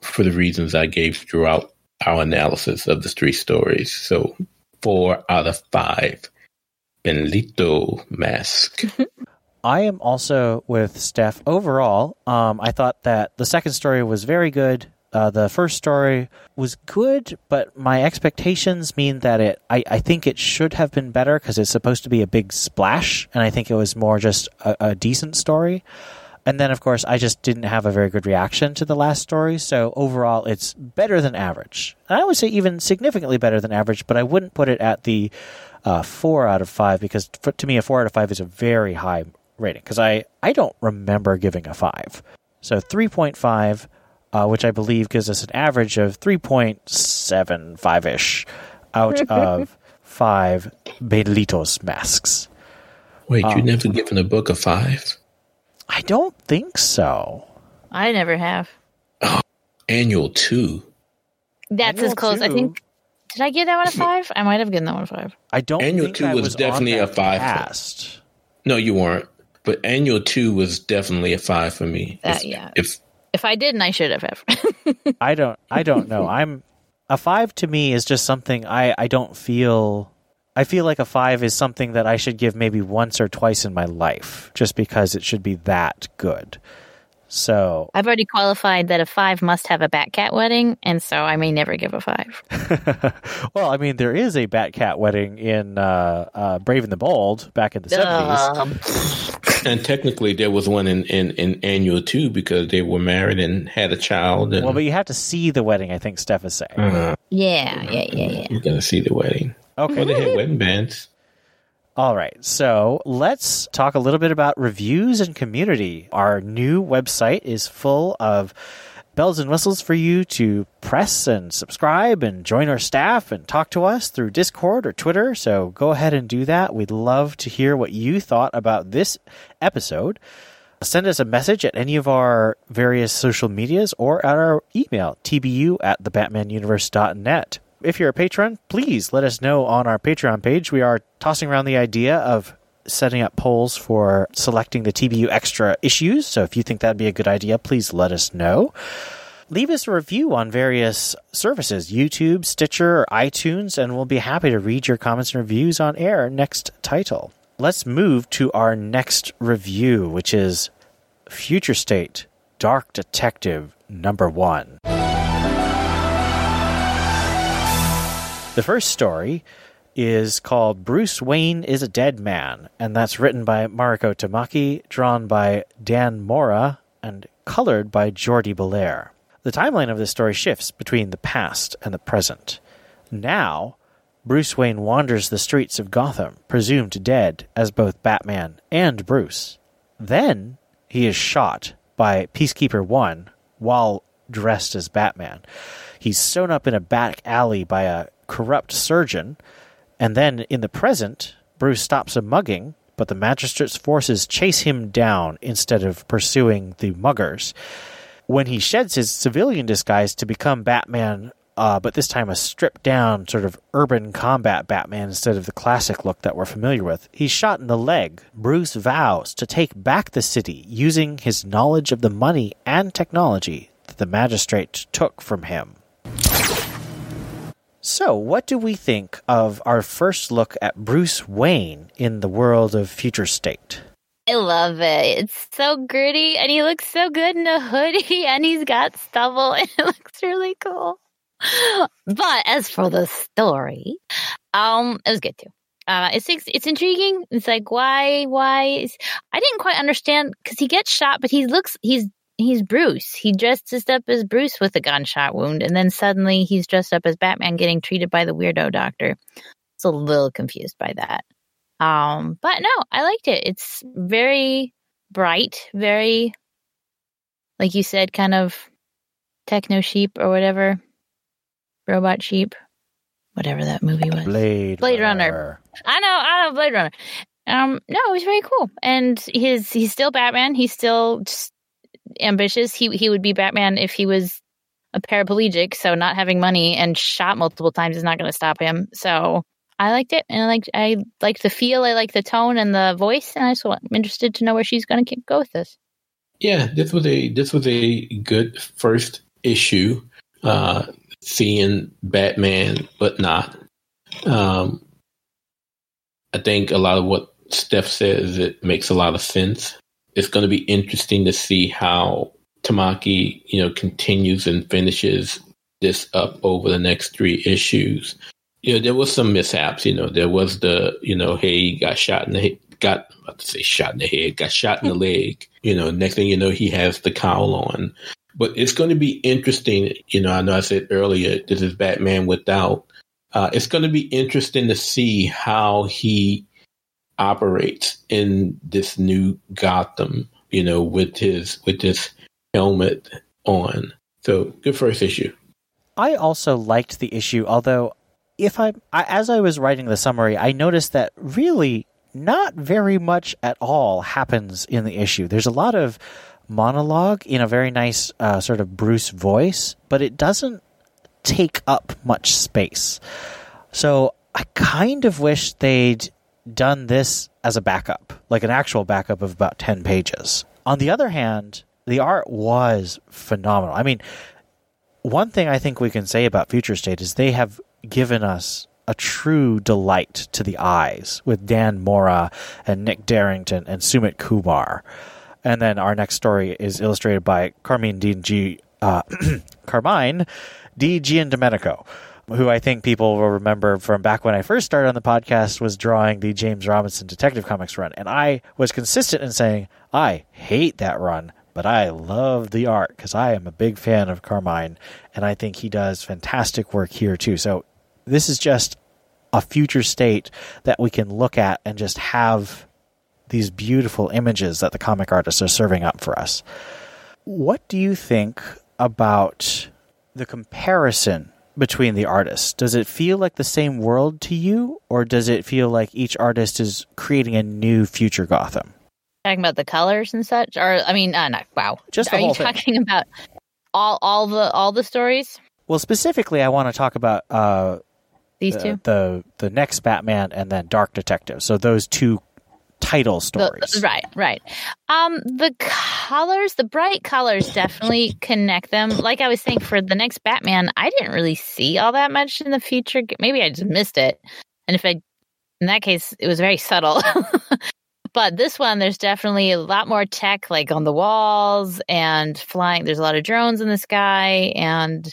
for the reasons I gave throughout our analysis of the three stories. So four out of five. Benlito mask. I am also with Steph. Overall, um, I thought that the second story was very good. Uh, the first story was good, but my expectations mean that it. I, I think it should have been better because it's supposed to be a big splash, and I think it was more just a, a decent story. And then, of course, I just didn't have a very good reaction to the last story. So overall, it's better than average. And I would say even significantly better than average, but I wouldn't put it at the uh, four out of five because for, to me, a four out of five is a very high rating because I, I don't remember giving a five. So 3.5, uh, which I believe gives us an average of 3.75 ish out of five Belitos masks. Wait, Um, you never given a book a five? I don't think so. I never have. Annual two. That's Annual as close. I think. Did I give that one a five? I might have given that one a five. I don't Annual think two I was was definitely a five. Cast. No, you weren't. But annual two was definitely a five for me. That- If- yeah. If If I didn't, I should have. have. I don't. I don't know. I'm a five to me is just something I. I don't feel. I feel like a five is something that I should give maybe once or twice in my life, just because it should be that good. So, I've already qualified that a five must have a Batcat wedding, and so I may never give a five. well, I mean, there is a Batcat wedding in uh, uh, Brave and the Bold back in the 70s. Um, And technically, there was one in, in, in annual too because they were married and had a child. And Well, but you have to see the wedding, I think Steph is saying. uh, yeah, yeah, yeah, yeah. you're gonna see the wedding. Okay. Well, they had wedding bands. All right. So let's talk a little bit about reviews and community. Our new website is full of bells and whistles for you to press and subscribe and join our staff and talk to us through Discord or Twitter. So go ahead and do that. We'd love to hear what you thought about this episode. Send us a message at any of our various social medias or at our email, tbu at thebatmanuniverse.net. If you're a patron, please let us know on our Patreon page. We are tossing around the idea of setting up polls for selecting the TBU extra issues. So if you think that'd be a good idea, please let us know. Leave us a review on various services, YouTube, Stitcher, or iTunes, and we'll be happy to read your comments and reviews on air next title. Let's move to our next review, which is Future State Dark Detective number one. The first story is called Bruce Wayne is a Dead Man, and that's written by Mariko Tamaki, drawn by Dan Mora, and colored by Jordie Bellaire. The timeline of this story shifts between the past and the present. Now, Bruce Wayne wanders the streets of Gotham, presumed dead as both Batman and Bruce. Then, he is shot by Peacekeeper 1 while dressed as Batman. He's sewn up in a back alley by a corrupt surgeon, and then in the present, Bruce stops a mugging, but the magistrate's forces chase him down instead of pursuing the muggers. When he sheds his civilian disguise to become Batman, uh, but this time a stripped down, sort of urban combat Batman instead of the classic look that we're familiar with, he's shot in the leg. Bruce vows to take back the city using his knowledge of the money and technology that the magistrate took from him. So, what do we think of our first look at Bruce Wayne in the world of Future State? I love it. It's so gritty, and he looks so good in a hoodie, and he's got stubble, and it looks really cool. But as for the story, um, it was good too. Uh, it's it's intriguing. It's like why why is, I didn't quite understand because he gets shot, but he looks he's he's Bruce. He dresses up as Bruce with a gunshot wound, and then suddenly he's dressed up as Batman getting treated by the weirdo doctor. It's a little confused by that. Um, but no, I liked it. It's very bright, very like you said, kind of techno sheep or whatever, robot sheep, whatever that movie was. Blade, Blade Runner. I know, I know, Blade Runner. Um, no, it was very cool, and his he's still Batman. He's still just ambitious. He he would be Batman if he was a paraplegic. So not having money and shot multiple times is not going to stop him. So I liked it, and I liked I liked the feel. I liked the tone and the voice, and I so I'm interested to know where she's going to go with this. Yeah, this was a this was a good first issue. Uh, seeing Batman, but not. Um, I think a lot of what Steph says it makes a lot of sense. It's going to be interesting to see how Tamaki, you know, continues and finishes this up over the next three issues. You know, there was some mishaps. You know, there was the, you know, hey, he got shot in the head, got I'm about to say shot in the head, got shot in the leg. You know, next thing you know, he has the cowl on. But it's going to be interesting. You know, I know I said earlier this is Batman without. Uh, it's going to be interesting to see how he operates in this new Gotham. You know, with his with his helmet on. So good first issue. I also liked the issue, although if I, I as I was writing the summary, I noticed that really not very much at all happens in the issue. There's a lot of monologue in a very nice uh, sort of Bruce voice, but it doesn't take up much space. So I kind of wish they'd done this as a backup, like an actual backup of about 10 pages. On the other hand, the art was phenomenal. I mean, one thing I think we can say about Future State is they have given us a true delight to the eyes with Dan Mora and Nick Derington and Sumit Kumar. And then our next story is illustrated by Carmine D. G. Uh, Carmine Di Giandomenico, who I think people will remember from back when I first started on the podcast was drawing the James Robinson Detective Comics run. And I was consistent in saying, I hate that run, but I love the art because I am a big fan of Carmine. And I think he does fantastic work here too. So this is just a future state that we can look at and just have these beautiful images that the comic artists are serving up for us. What do you think about the comparison between the artists? Does it feel like the same world to you, or does it feel like each artist is creating a new future Gotham? Talking about the colors and such, or I mean, uh, no, wow. Just are you thing. talking about all all the all the stories? Well, specifically, I want to talk about uh, These the, two. the the next Batman and then Dark Detective. So those two title The- stories. right, right. Um, the colors, the bright colors, definitely connect them. Like I was saying, for the next Batman, I didn't really see all that much in the future. Maybe I just missed it, and if I, in that case, it was very subtle. but this one, there's definitely a lot more tech, like on the walls and flying. There's a lot of drones in the sky, and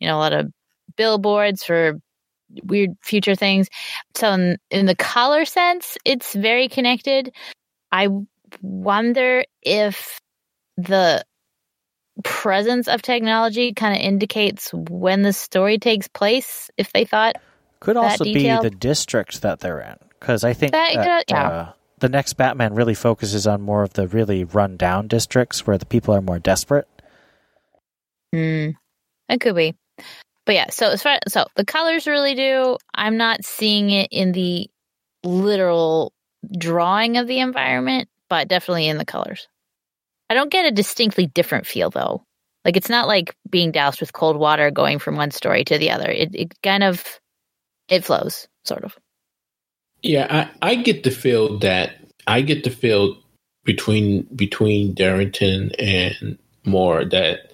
you know, a lot of billboards for weird future things. So in, in the color sense, it's very connected. I wonder if the presence of technology kind of indicates when the story takes place. If they thought, Could that also detail. be the district that they're in, because I think That- that, yeah. uh, the next Batman really focuses on more of the really run down districts where the people are more desperate. hmm, it could be. But yeah, so as far so the colors really do. I'm not seeing it in the literal drawing of the environment, but definitely in the colors. I don't get a distinctly different feel though. Like it's not like being doused with cold water going from one story to the other. It it kind of it flows, sort of. Yeah, I, I get the feel that I get the feel between between Derington and Mora that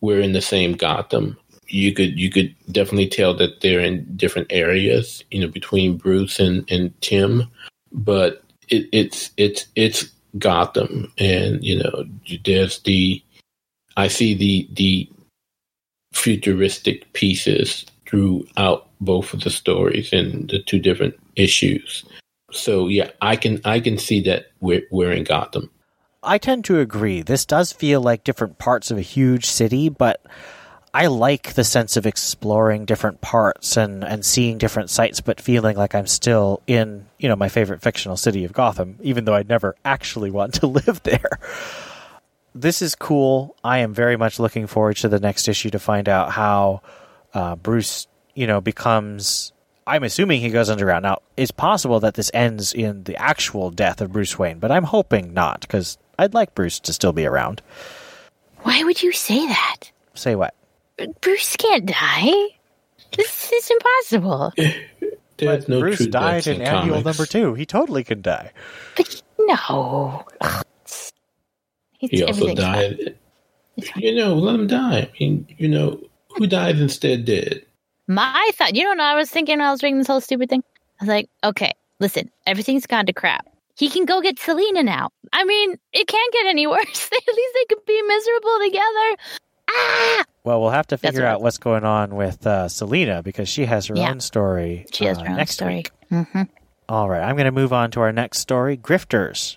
we're in the same Gotham. You could you could definitely tell that they're in different areas, you know, between Bruce and, and Tim, but it, it's it's it's Gotham, and you know, there's the I see the the futuristic pieces throughout both of the stories and the two different issues. So yeah, I can I can see that we're we're in Gotham. I tend to agree. This does feel like different parts of a huge city, but I like the sense of exploring different parts and, and seeing different sites, but feeling like I'm still in, you know, my favorite fictional city of Gotham, even though I'd never actually want to live there. This is cool. I am very much looking forward to the next issue to find out how uh, Bruce, you know, becomes. I'm assuming he goes underground. Now, it's possible that this ends in the actual death of Bruce Wayne, but I'm hoping not, because I'd like Bruce to still be around. Why would you say that? Say what? Bruce can't die. This is impossible. There's no Bruce true died in in annual comics. number two. He totally can die. But no. Ugh. It's- He also died. You know, let him die. I mean, you know, who dies instead dead? My thought, you know what I was thinking when I was reading this whole stupid thing? I was like, okay, listen, everything's gone to crap. He can go get Selina now. I mean, it can't get any worse. At least they could be miserable together. Ah! Well, we'll have to figure what out what's going on with uh, Selina because she has her Yeah. own story. She has uh, her own next story. week. hmm All right, I'm going to move on to our next story Grifters.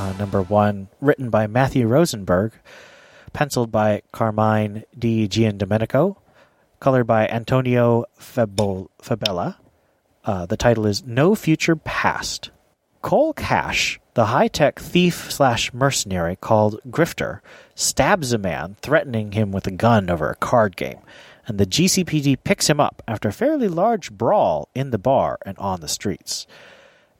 Uh, number one, written by Matthew Rosenberg, penciled by Carmine Di Giandomenico, colored by Antonio Fabol- Fabela. Uh, the title is No Future Past. Cole Cash, the high tech thief slash mercenary called Grifter, stabs a man, threatening him with a gun over a card game, and the GCPD picks him up after a fairly large brawl in the bar and on the streets.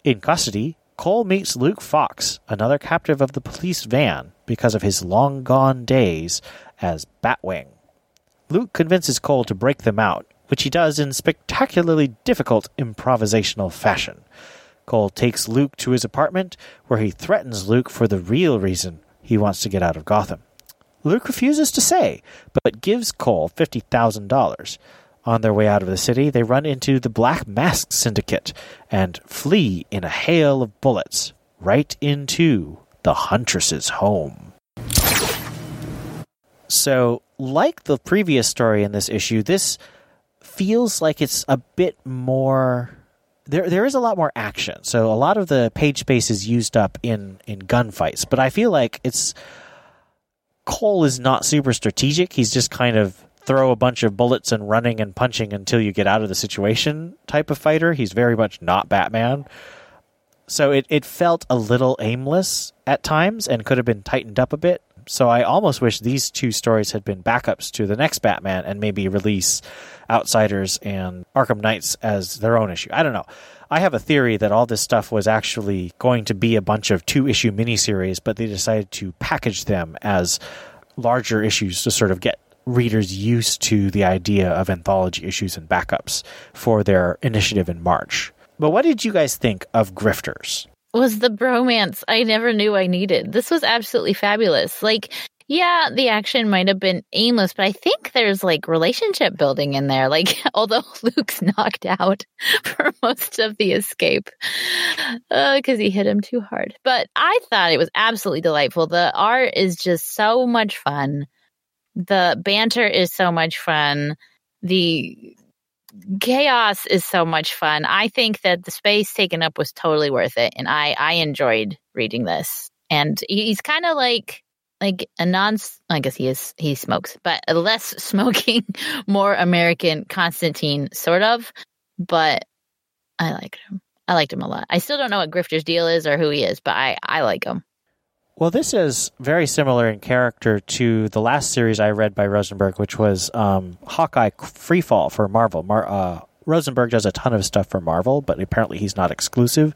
In custody, Cole meets Luke Fox, another captive of the police van, because of his long gone days as Batwing. Luke convinces Cole to break them out, which he does in spectacularly difficult improvisational fashion. Cole takes Luke to his apartment, where he threatens Luke for the real reason he wants to get out of Gotham. Luke refuses to say, but gives Cole $50,000. On their way out of the city, they run into the Black Mask Syndicate and flee in a hail of bullets right into the Huntress's home. So, like the previous story in this issue, this feels like it's a bit more there there is a lot more action. So a lot of the page space is used up in in gunfights, but I feel like it's Cole is not super strategic. He's just kind of throw a bunch of bullets and running and punching until you get out of the situation type of fighter. He's very much not Batman. So it, it felt a little aimless at times and could have been tightened up a bit. So I almost wish these two stories had been backups to the next Batman and maybe release Outsiders and Arkham Knights as their own issue. I don't know. I have a theory that all this stuff was actually going to be a bunch of two issue miniseries, but they decided to package them as larger issues to sort of get readers used to the idea of anthology issues and backups for their initiative in March. But what did you guys think of Grifters? Was the bromance I never knew I needed. This was absolutely fabulous. Like yeah, the action might have been aimless, but I think there's like relationship building in there. Like, although Luke's knocked out for most of the escape because uh, he hit him too hard. But I thought it was absolutely delightful. The art is just so much fun. The banter is so much fun. The chaos is so much fun. I think that the space taken up was totally worth it, and I I enjoyed reading this. And he's kind of like like a non I guess he is he smokes, but a less smoking, more American Constantine sort of. But I like him. I liked him a lot. I still don't know what Grifter's deal is or who he is, but I I like him. Well, this is very similar in character to the last series I read by Rosenberg, which was um, Hawkeye Freefall for Marvel. Mar- uh, Rosenberg does a ton of stuff for Marvel, but apparently he's not exclusive.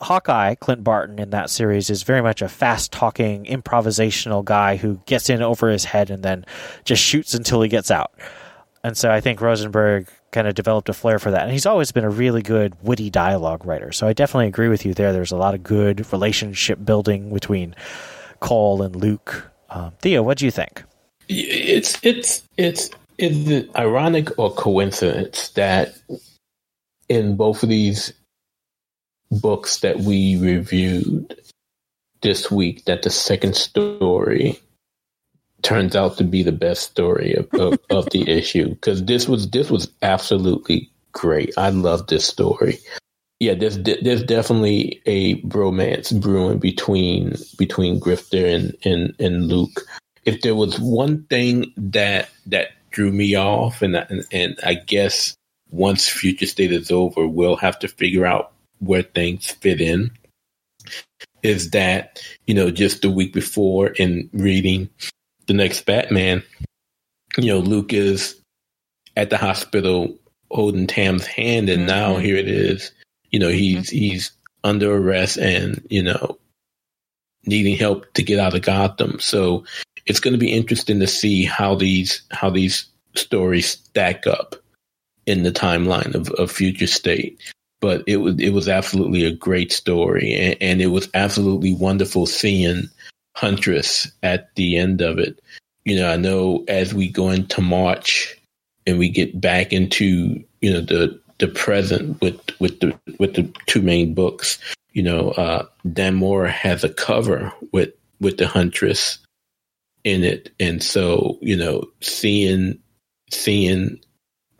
Hawkeye, Clint Barton in that series, is very much a fast talking, improvisational guy who gets in over his head and then just shoots until he gets out. And so I think Rosenberg kind of developed a flair for that. And he's always been a really good, witty dialogue writer. So I definitely agree with you there. There's a lot of good relationship building between Cole and Luke. Um, Theo, what do you think? It's it's it's is it ironic or coincidence that in both of these books that we reviewed this week that the second story turns out to be the best story of, of, of the issue because this was this was absolutely great. I love this story. Yeah, there's there's definitely a romance brewing between between Grifter and, and and Luke. If there was one thing that that drew me off, and and, and I guess once Future State is over, we'll have to figure out where things fit in is that, you know, just the week before in reading the next Batman, you know, Luke is at the hospital holding Tam's hand and mm-hmm. now here it is. You know, he's mm-hmm. he's under arrest and, you know, needing help to get out of Gotham. So it's going to be interesting to see how these how these stories stack up in the timeline of, of future state but it was it was absolutely a great story, and, and it was absolutely wonderful seeing Huntress at the end of it. You know, I know as we go into March and we get back into you know the the present with with the with the two main books. You know, uh, Dan Mora has a cover with with the Huntress in it, and so you know, seeing seeing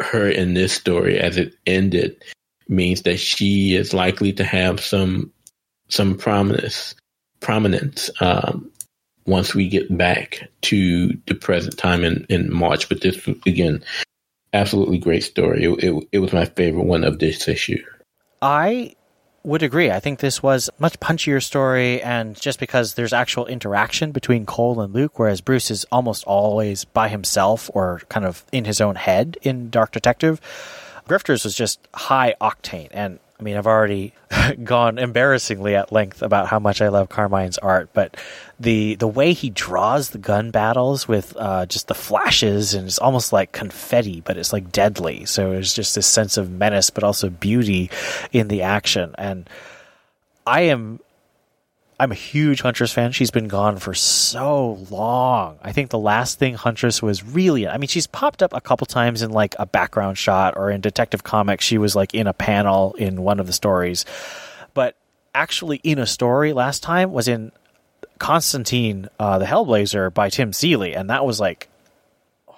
her in this story as it ended means that she is likely to have some some prominence prominence um, once we get back to the present time in, in March. But this again, absolutely great story. It, it, it was my favorite one of this issue. I would agree. I think this was much punchier story, and just because there's actual interaction between Cole and Luke, whereas Bruce is almost always by himself or kind of in his own head in Dark Detective. Grifters was just high octane. And mean, I've already gone embarrassingly at length about how much I love Carmine's art, but the the way he draws the gun battles with uh, just the flashes and it's almost like confetti, but it's like deadly. So there's just this sense of menace, but also beauty in the action. And I am I'm a huge Huntress fan. She's been gone for so long. I think the last thing Huntress was really, I mean, she's popped up a couple times in like a background shot or in Detective Comics. She was like in a panel in one of the stories. But actually, in a story last time was in Constantine, uh, the Hellblazer by Tim Seeley. And that was like oh,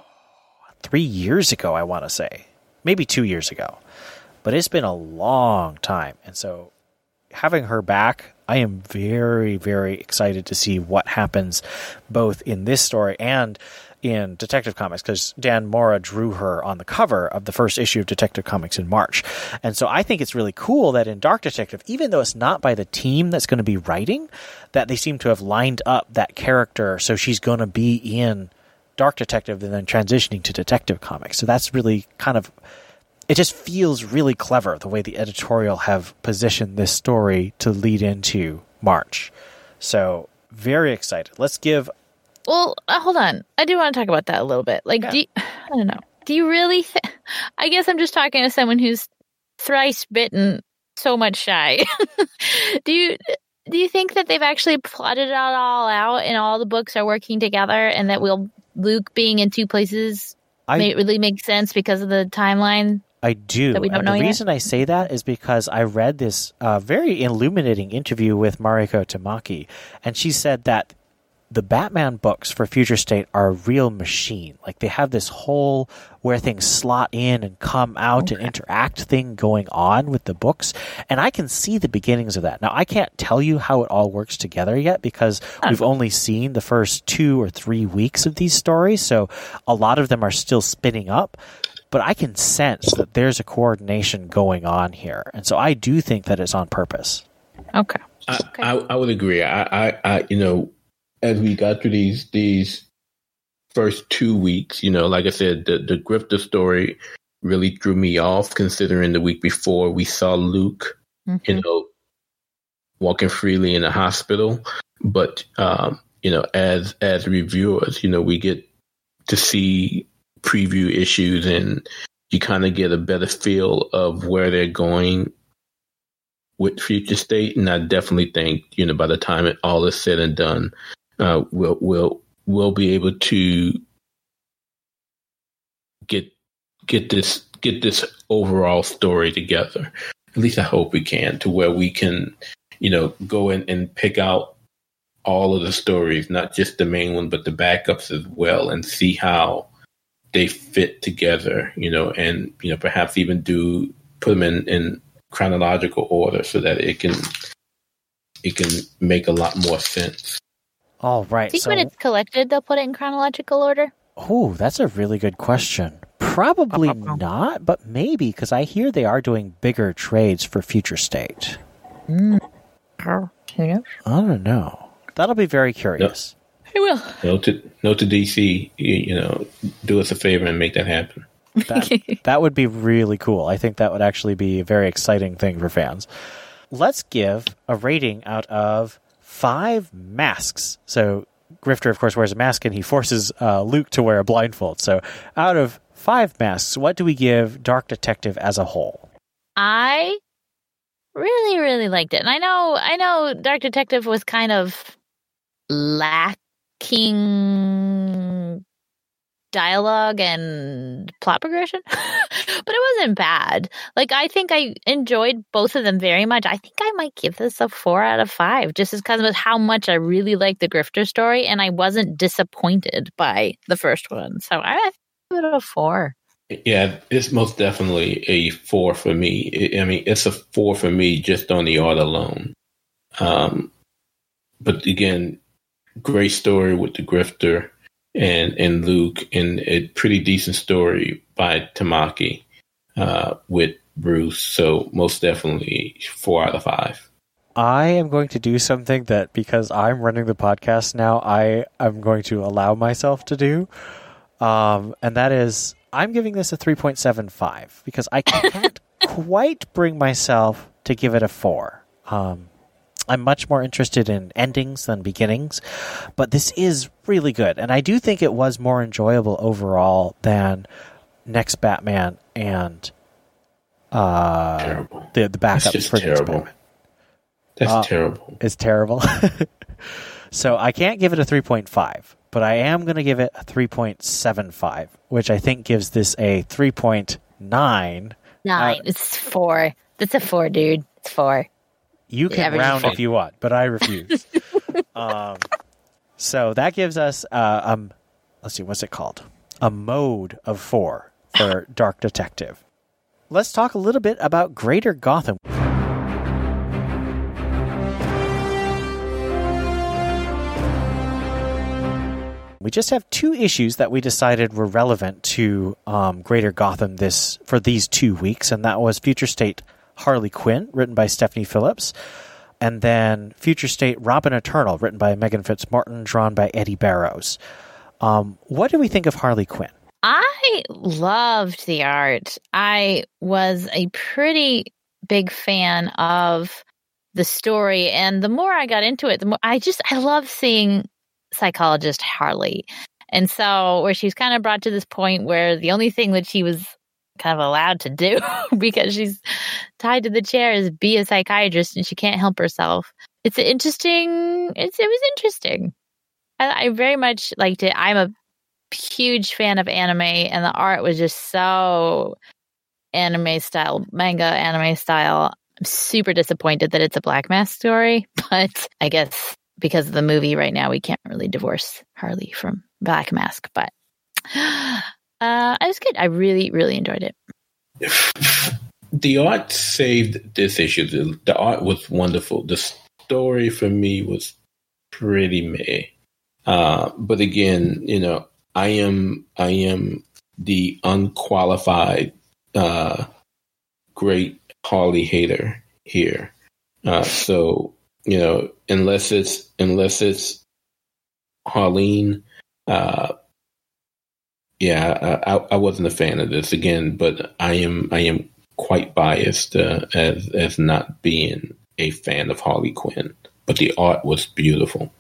three years ago, I want to say. Maybe two years ago. But it's been a long time. And so having her back, I am very, very excited to see what happens both in this story and in Detective Comics because Dan Mora drew her on the cover of the first issue of Detective Comics in March. And so I think it's really cool that in Dark Detective, even though it's not by the team that's going to be writing, that they seem to have lined up that character so she's going to be in Dark Detective and then transitioning to Detective Comics. So that's really kind of it just feels really clever the way the editorial have positioned this story to lead into March. So very excited. Let's give. Well, uh, hold on. I do want to talk about that a little bit. Like, Yeah. do you, I don't know. Do you really? Th- I guess I'm just talking to someone who's thrice bitten, so much shy. do you? Do you think that they've actually plotted it all out and all the books are working together and that we'll Luke being in two places I may really makes sense because of the timeline? I do. that we don't and know the yet? reason I say that is because I read this uh, very illuminating interview with Mariko Tamaki, and she said that the Batman books for Future State are a real machine. Like they have this whole where things slot in and come out and interact thing going on with the books, and I can see the beginnings of that. Now I can't tell you how it all works together yet because we've only seen the first two or three weeks of these stories, so a lot of them are still spinning up but I can sense that there's a coordination going on here, and so I do think that it's on purpose. Okay. I, I, I would agree. I, I, I, you know, as we got through these these first two weeks, you know, like I said, the the Grifter story really threw me off. Considering the week before we saw Luke, Mhm. you know, walking freely in the hospital, but um, you know, as as reviewers, you know, we get to see preview issues and you kind of get a better feel of where they're going with future state. And i definitely think you know by the time it all is said and done uh we'll we'll we'll be able to get get this get this overall story together. At least i hope we can to where we can you know go in and pick out all of the stories not just the main one but the backups as well and see how they fit together you know and you know perhaps even do put them in in chronological order so that it can it can make a lot more sense. All I right. think So, when it's collected, they'll put it in chronological order. oh, that's a really good question. Probably not, but maybe because I hear they are doing bigger trades for Future State. Hmm. Oh, who knows? I don't know. That'll be very curious. I will. Note to note to DC, you, you know, do us a favor and make that happen. That, that would be really cool. I think that would actually be a very exciting thing for fans. Let's give a rating out of five masks. So Grifter, of course, wears a mask and he forces uh, Luke to wear a blindfold. So out of five masks, what do we give Dark Detective as a whole? I really, really liked it. And I know, I know Dark Detective was kind of lacking dialogue and plot progression, but it wasn't bad. Like, I think I enjoyed both of them very much. I think I might give this a four out of five just because of how much I really liked the Grifter story and I wasn't disappointed by the first one. So I give it a four. Yeah, it's most definitely a four for me. I mean, it's a four for me just on the art alone. Um, but again, great story with the grifter and and Luke, and a pretty decent story by Tamaki uh, with Bruce. So most definitely four out of five. I am going to do something that because I'm running the podcast now, I am going to allow myself to do. Um, and that is, I'm giving this a 3.75 because I can't quite bring myself to give it a four. Um, I'm much more interested in endings than beginnings, but this is really good. And I do think it was more enjoyable overall than Next Batman and uh, Terrible. the, the backups just for Next terrible. Batman. That's Uh, terrible. It's terrible. so I can't give it a 3.5, but I am going to give it a 3.75, which I think gives this a 3.9. Nine. Uh, it's four. That's a four, dude. It's four. You can average round if you want, but I refuse. um, so that gives us, uh, um, let's see, what's it called? A mode of four for Dark Detective. Let's talk a little bit about Greater Gotham. We just have two issues that we decided were relevant to um, Greater Gotham this for these two weeks, and that was Future State Harley Quinn, written by Stephanie Phillips, and then Future State Robin Eternal, written by Meghan Fitzmartin, drawn by Eddy Barrows. Um, what do we think of Harley Quinn? I loved the art. I was a pretty big fan of the story, and the more I got into it, the more I just I love seeing psychologist Harley. And so, where she's kind of brought to this point where the only thing that she was kind of allowed to do because she's tied to the chair is be a psychiatrist and she can't help herself. It's interesting. It's it was interesting. I, I very much liked it. I'm a huge fan of anime, and the art was just so anime style, manga anime style. I'm super disappointed that it's a Black Mask story, but I guess because of the movie right now, we can't really divorce Harley from Black Mask. But uh, it was good. I really, really enjoyed it. The art saved this issue. The, the art was wonderful. The story for me was pretty meh. Uh, but again, you know, I am I am the unqualified uh, great Harley hater here. Uh, so you know, unless it's unless it's Harleen, uh, yeah, I, I, I wasn't a fan of this again. But I am I am quite biased uh, as as not being a fan of Harley Quinn. But the art was beautiful.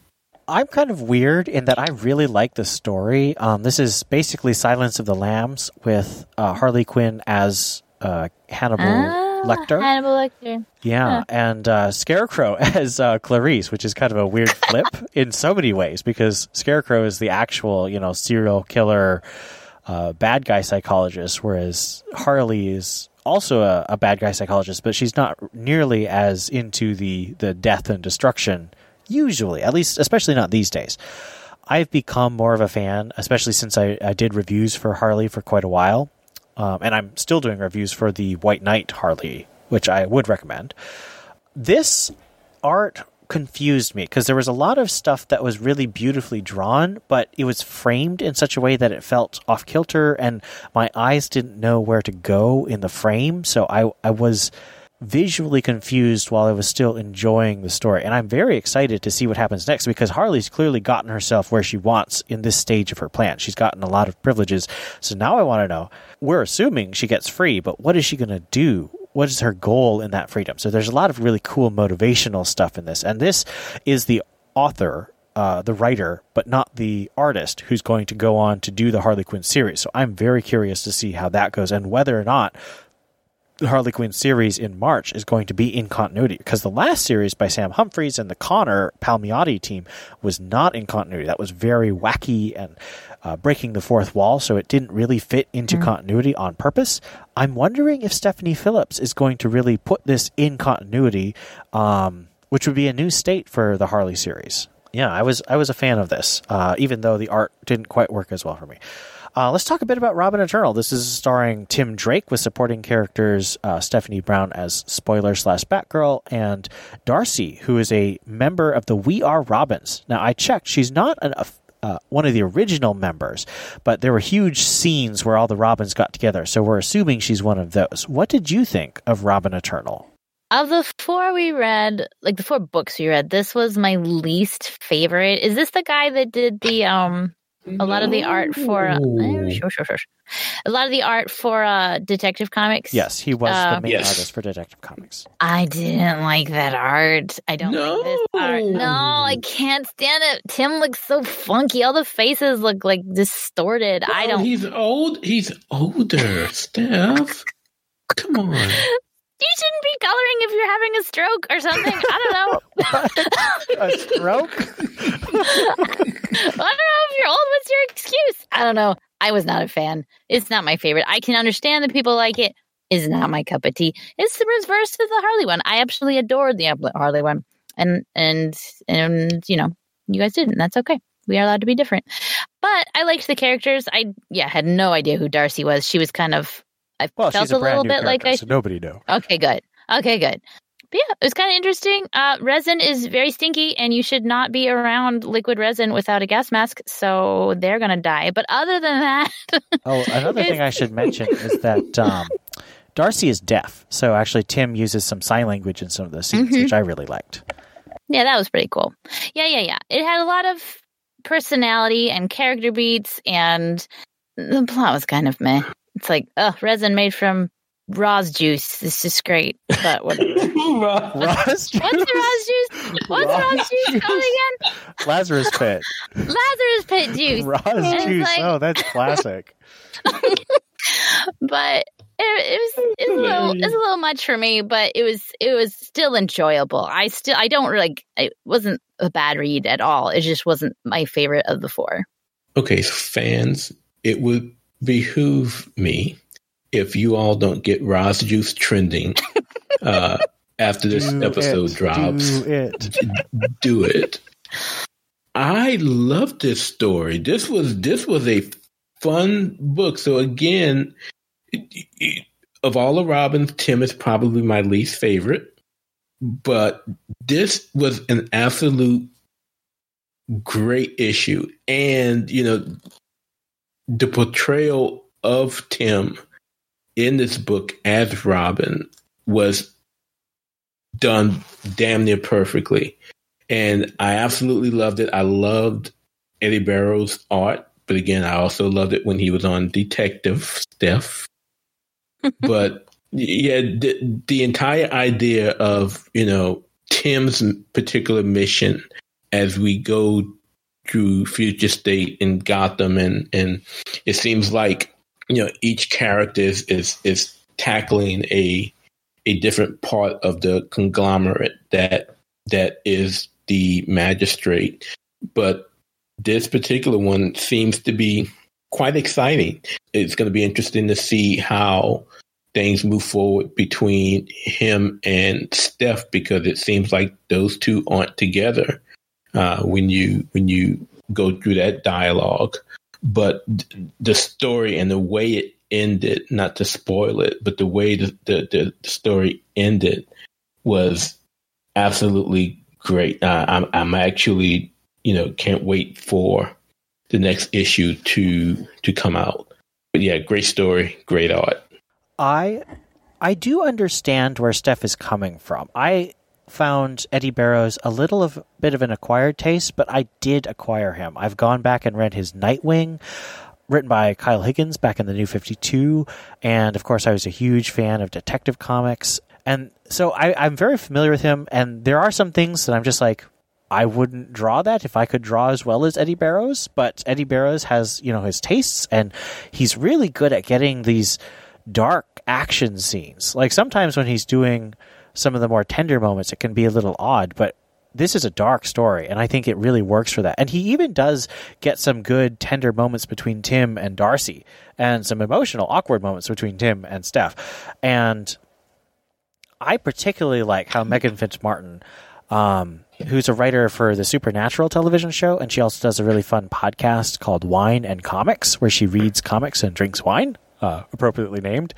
I'm kind of weird in that I really like the story. Um, this is basically Silence of the Lambs with uh, Harley Quinn as uh, Hannibal Ah, Lecter. Hannibal Lecter. Yeah, and uh, Scarecrow as uh, Clarice, which is kind of a weird flip in so many ways because Scarecrow is the actual, you know, serial killer, uh, bad guy psychologist, whereas Harley is also a, a bad guy psychologist, but she's not nearly as into the the death and destruction. Usually, at least, especially not these days. I've become more of a fan, especially since I, I did reviews for Harley for quite a while, um, and I'm still doing reviews for the White Knight Harley, which I would recommend. This art confused me because there was a lot of stuff that was really beautifully drawn, but it was framed in such a way that it felt off kilter, and my eyes didn't know where to go in the frame. So I I was visually confused while I was still enjoying the story. And I'm very excited to see what happens next because Harley's clearly gotten herself where she wants in this stage of her plan. She's gotten a lot of privileges. So now I want to know we're assuming she gets free, but what is she going to do? What is her goal in that freedom? So there's a lot of really cool motivational stuff in this. And this is the author. Uh, the writer, but not the artist who's going to go on to do the Harley Quinn series. So I'm very curious to see how that goes and whether or not Harley Quinn series in March is going to be in continuity because the last series by Sam Humphries and the Conner Palmiotti team was not in continuity. That was very wacky and uh, breaking the fourth wall, so it didn't really fit into continuity on purpose. I'm wondering if Stephanie Phillips is going to really put this in continuity, um, which would be a new state for the Harley series. Yeah, I was I was a fan of this, uh, even though the art didn't quite work as well for me. Uh, let's talk a bit about Robin Eternal. This is starring Tim Drake with supporting characters uh, Stephanie Brown as Spoiler slash Batgirl and Darcy, who is a member of the We Are Robins. Now, I checked; she's not an, uh, one of the original members, but there were huge scenes where all the Robins got together, so we're assuming she's one of those. What did you think of Robin Eternal? Of the four we read, like the four books we read, this was my least favorite. Is this the guy that did the um a lot of the art for uh, No. sure, sure, sure. a lot of the art for uh Detective Comics? Yes, he was the Um, main Yes. artist for Detective Comics. I didn't like that art. I don't like this art. No. No, I can't stand it. Tim looks so funky. All the faces look like distorted. I don't. He's old. He's older, Steph. Come on. You should shouldn't be coloring if you're having a stroke or something. I don't know. a stroke? I don't know if you're old. What's your excuse? I don't know. I was not a fan. It's not my favorite. I can understand that people like it. it. Is not my cup of tea. It's the reverse of the Harley one. I absolutely adored the Harley one, and and and you know, you guys didn't. That's okay. We are allowed to be different. But I liked the characters. I yeah had no idea who Darcy was. She was kind of I Well, felt she's a, a little bit like I so nobody knew. Okay, good. Okay, good. But yeah, it was kind of interesting. Uh, resin is very stinky, and you should not be around liquid resin without a gas mask, so they're gonna die. But other than that, Oh, another thing I should mention is that um, Darcy is deaf, so actually Tim uses some sign language in some of the scenes, Mhm. which I really liked. yeah, that was pretty cool. Yeah, yeah, yeah. It had a lot of personality and character beats, and the plot was kind of meh. It's like, oh, resin made from Ra's juice. This is great, but whatever. juice. What's the Ra's juice? What's Ra's juice called again? Lazarus Pit, Lazarus pit juice. Ross it's juice. like- oh, that's classic. but it, it was it's a little it's a little much for me but it was it was still enjoyable i still i don't like it wasn't a bad read at all it just wasn't my favorite of the four Okay, so fans, it would behoove me if you all don't get Ra's Juice trending uh, after this Do episode it, drops. Do it. do it. I love this story. This was this was a fun book. So again, it- it- of all the Robins, Tim is probably my least favorite, but this was an absolute great issue, and you know the portrayal of Tim in this book as Robin was done damn near perfectly and I absolutely loved it. I loved Eddy Barrows' art, but again, I also loved it when he was on Detective Stuff. but yeah, the, the entire idea of you know Tim's particular mission as we go through Future State and Gotham, and and it seems like you know each character is is, is tackling a a different part of the conglomerate that that is the magistrate. But this particular one seems to be quite exciting. It's going to be interesting to see how things move forward between him and Steph because it seems like those two aren't together uh, when you when you go through that dialogue. But th- the story and the way it ended, not to spoil it, but the way the, the, the story ended was absolutely great. Uh, I'm I'm actually you know can't wait for the next issue to to come out. But yeah, great story, great art. I I do understand where Steph is coming from. I found Eddy Barrows a little of bit of an acquired taste, but I did acquire him. I've gone back and read his Nightwing, written by Kyle Higgins back in the New Fifty Two, and of course I was a huge fan of Detective Comics, and so I, I'm very familiar with him. And there are some things that I'm just like. I wouldn't draw that if I could draw as well as Eddy Barrows, but Eddy Barrows has, you know, his tastes and he's really good at getting these dark action scenes. Like sometimes when he's doing some of the more tender moments, it can be a little odd, but this is a dark story, and I think it really works for that. And he even does get some good tender moments between Tim and Darcy, and some emotional, awkward moments between Tim and Steph. And I particularly like how Meghan Fitzmartin, um, who's a writer for the Supernatural television show, and she also does a really fun podcast called Wine and Comics, where she reads comics and drinks wine, uh, appropriately named.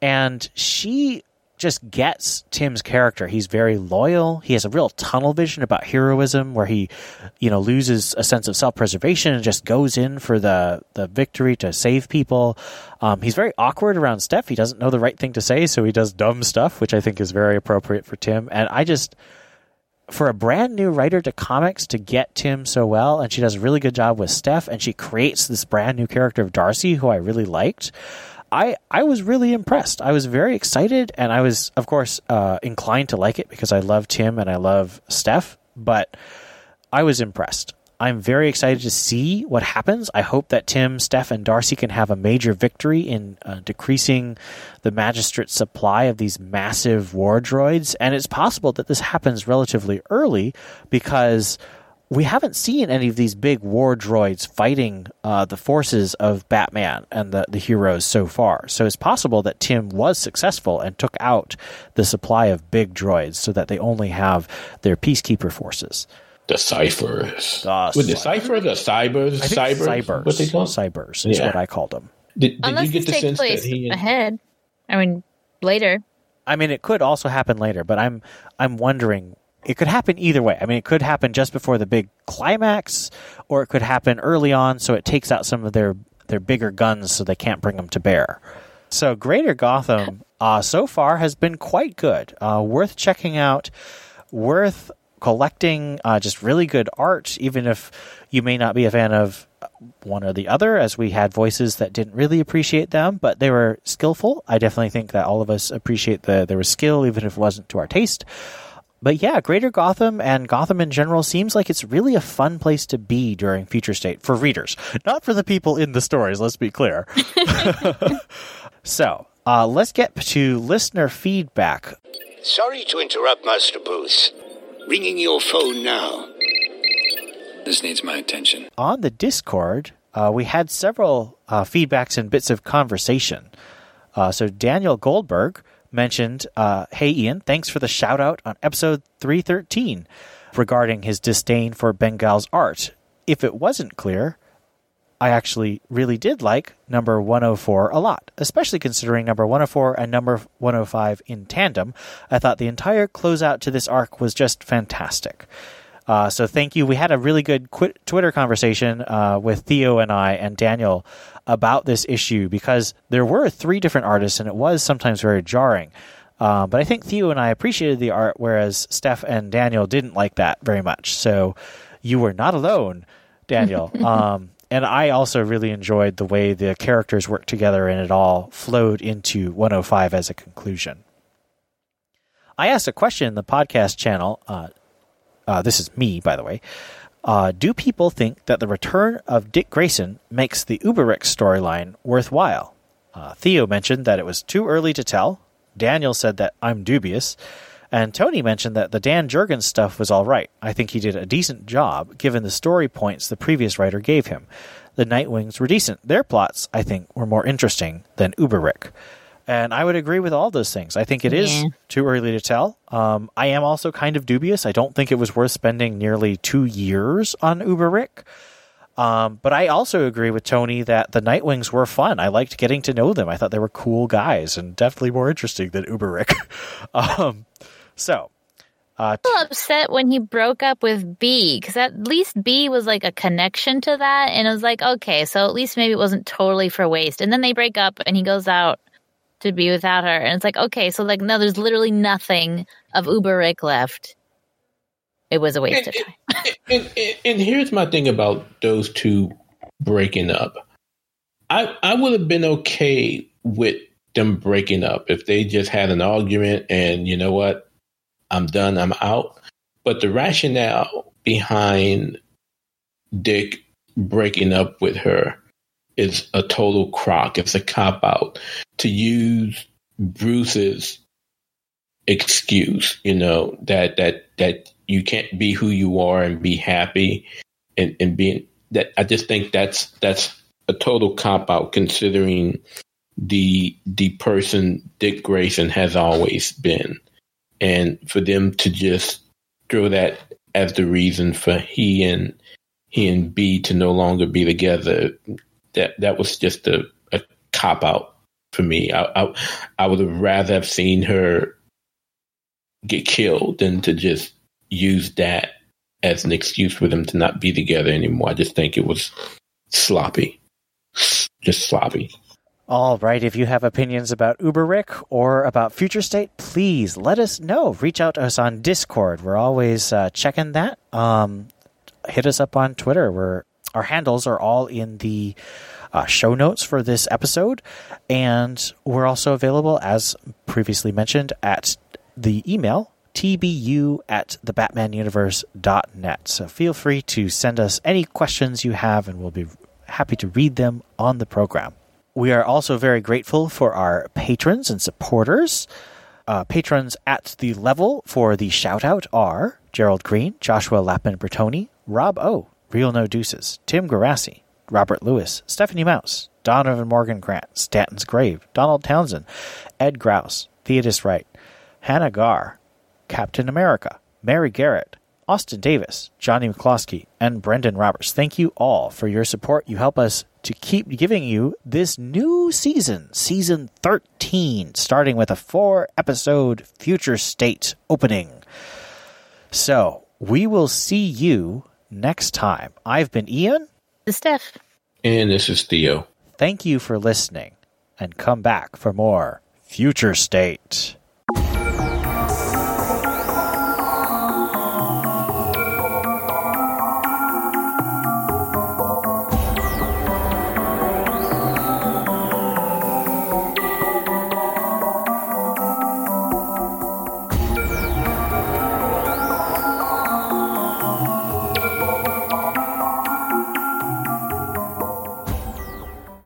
And she just gets Tim's character. He's very loyal. He has a real tunnel vision about heroism where he, you know, loses a sense of self-preservation and just goes in for the the victory to save people. Um, he's very awkward around Steph. He doesn't know the right thing to say, so he does dumb stuff, which I think is very appropriate for Tim. And I just for a brand new writer to comics to get Tim so well, and she does a really good job with Steph, and she creates this brand new character of Darcy, who I really liked. I I was really impressed. I was very excited, and I was, of course, uh, inclined to like it because I love Tim and I love Steph. But I was impressed. I'm very excited to see what happens. I hope that Tim, Steph, and Darcy can have a major victory in uh, decreasing the magistrate's supply of these massive war droids. And it's possible that this happens relatively early because we haven't seen any of these big war droids fighting uh, the forces of Batman and the, the heroes so far. So it's possible that Tim was successful and took out the supply of big droids so that they only have their peacekeeper forces. The ciphers. The With the cipher, the cybers, I think cybers, cybers. what they call? Cybers is Yeah. what I called them. Did, did Unless you get it the takes sense place that he? ahead. I mean, later. I mean, it could also happen later, but I'm I'm wondering. It could happen either way. I mean, it could happen just before the big climax, or it could happen early on, so it takes out some of their their bigger guns, so they can't bring them to bear. So, Greater Gotham uh, so far has been quite good. Uh, worth checking out. Worth collecting. Uh, just really good art, even if you may not be a fan of one or the other, as we had voices that didn't really appreciate them, but they were skillful. I definitely think that all of us appreciate the there was skill, even if it wasn't to our taste. But yeah, Greater Gotham and Gotham in general seems like it's really a fun place to be during Future State for readers, not for the people in the stories. Let's be clear. so uh, let's get to listener feedback. Sorry to interrupt, Master Bruce. Ringing your phone now. This needs my attention. on the Discord, uh, we had several uh, feedbacks and bits of conversation. Uh, so Daniel Goldberg mentioned, uh, "Hey Ian, thanks for the shout out on episode 313 regarding his disdain for Bengal's art. If it wasn't clear, I actually really did like number 104 a lot, especially considering number 104 and number 105 in tandem. I thought the entire closeout to this arc was just fantastic. Uh, so thank you. We had a really good Twitter conversation uh, with Theo and I and Daniel about this issue because there were three different artists and it was sometimes very jarring. Uh, but I think Theo and I appreciated the art, whereas Steph and Daniel didn't like that very much. So you were not alone, Daniel. um, and I also really enjoyed the way the characters worked together and it all flowed into 105 as a conclusion. I asked a question in the podcast channel. Uh, uh, this is me, by the way. Uh, do people think that the return of Dick Grayson makes the Uberix storyline worthwhile? Uh, Theo mentioned that it was too early to tell. Daniel said that I'm dubious. And Tony mentioned that the Dan Jurgens stuff was all right. I think he did a decent job given the story points the previous writer gave him. The Nightwings were decent. Their plots, I think, were more interesting than Uberick. And I would agree with all those things. I think it is Yeah. too early to tell. Um, I am also kind of dubious. I don't think it was worth spending nearly two years on Uberick. Um, but I also agree with Tony that the Nightwings were fun. I liked getting to know them. I thought they were cool guys and definitely more interesting than Uberick. um, so, uh, a little upset when he broke up with Bea because at least Bea was like a connection to that, and it was like okay, so at least maybe it wasn't totally for waste. And then they break up, and he goes out to be without her, and it's like okay, so like no, there's literally nothing of Uber Rick left. It was a waste of time. and, and, and here's my thing about those two breaking up. I I would have been okay with them breaking up if they just had an argument and you know what, I'm done, I'm out. But the rationale behind Dick breaking up with her is a total crock. It's a cop out to use Bruce's excuse, you know, that that that you can't be who you are and be happy and, and being that I just think that's that's a total cop out considering the the person Dick Grayson has always been. And for them to just throw that as the reason for he and he and Bea to no longer be together, that that was just a, a cop out for me. I, I I would have rather have seen her get killed than to just use that as an excuse for them to not be together anymore. I just think it was sloppy, just sloppy. All right. If you have opinions about Uberick or about Future State, please let us know. Reach out to us on Discord. We're always uh, checking that. Um, hit us up on Twitter. We're, our handles are all in the uh, show notes for this episode. And we're also available, as previously mentioned, at the email tbu at thebatmanuniverse.net. So feel free to send us any questions you have, and we'll be happy to read them on the program. We are also very grateful for our patrons and supporters. Uh, patrons at the level for the shout out are Gerald Green, Joshua Lappin Bertoni, Rob O, Real No Deuces, Tim Garassi, Robert Lewis, Stephanie Mouse, Donovan Morgan Grant, Stanton's Grave, Donald Townsend, Ed Grouse, Theodis Wright, Hannah Gar, Captain America, Mary Garrett, Austin Davis, Johnny McCloskey, and Brendan Roberts. Thank you all for your support. You help us to keep giving you this new season, season 13, starting with a four episode future state opening. So we will see you next time. I've been Ian. The Steph. And this is Theo. Thank you for listening and come back for more Future State.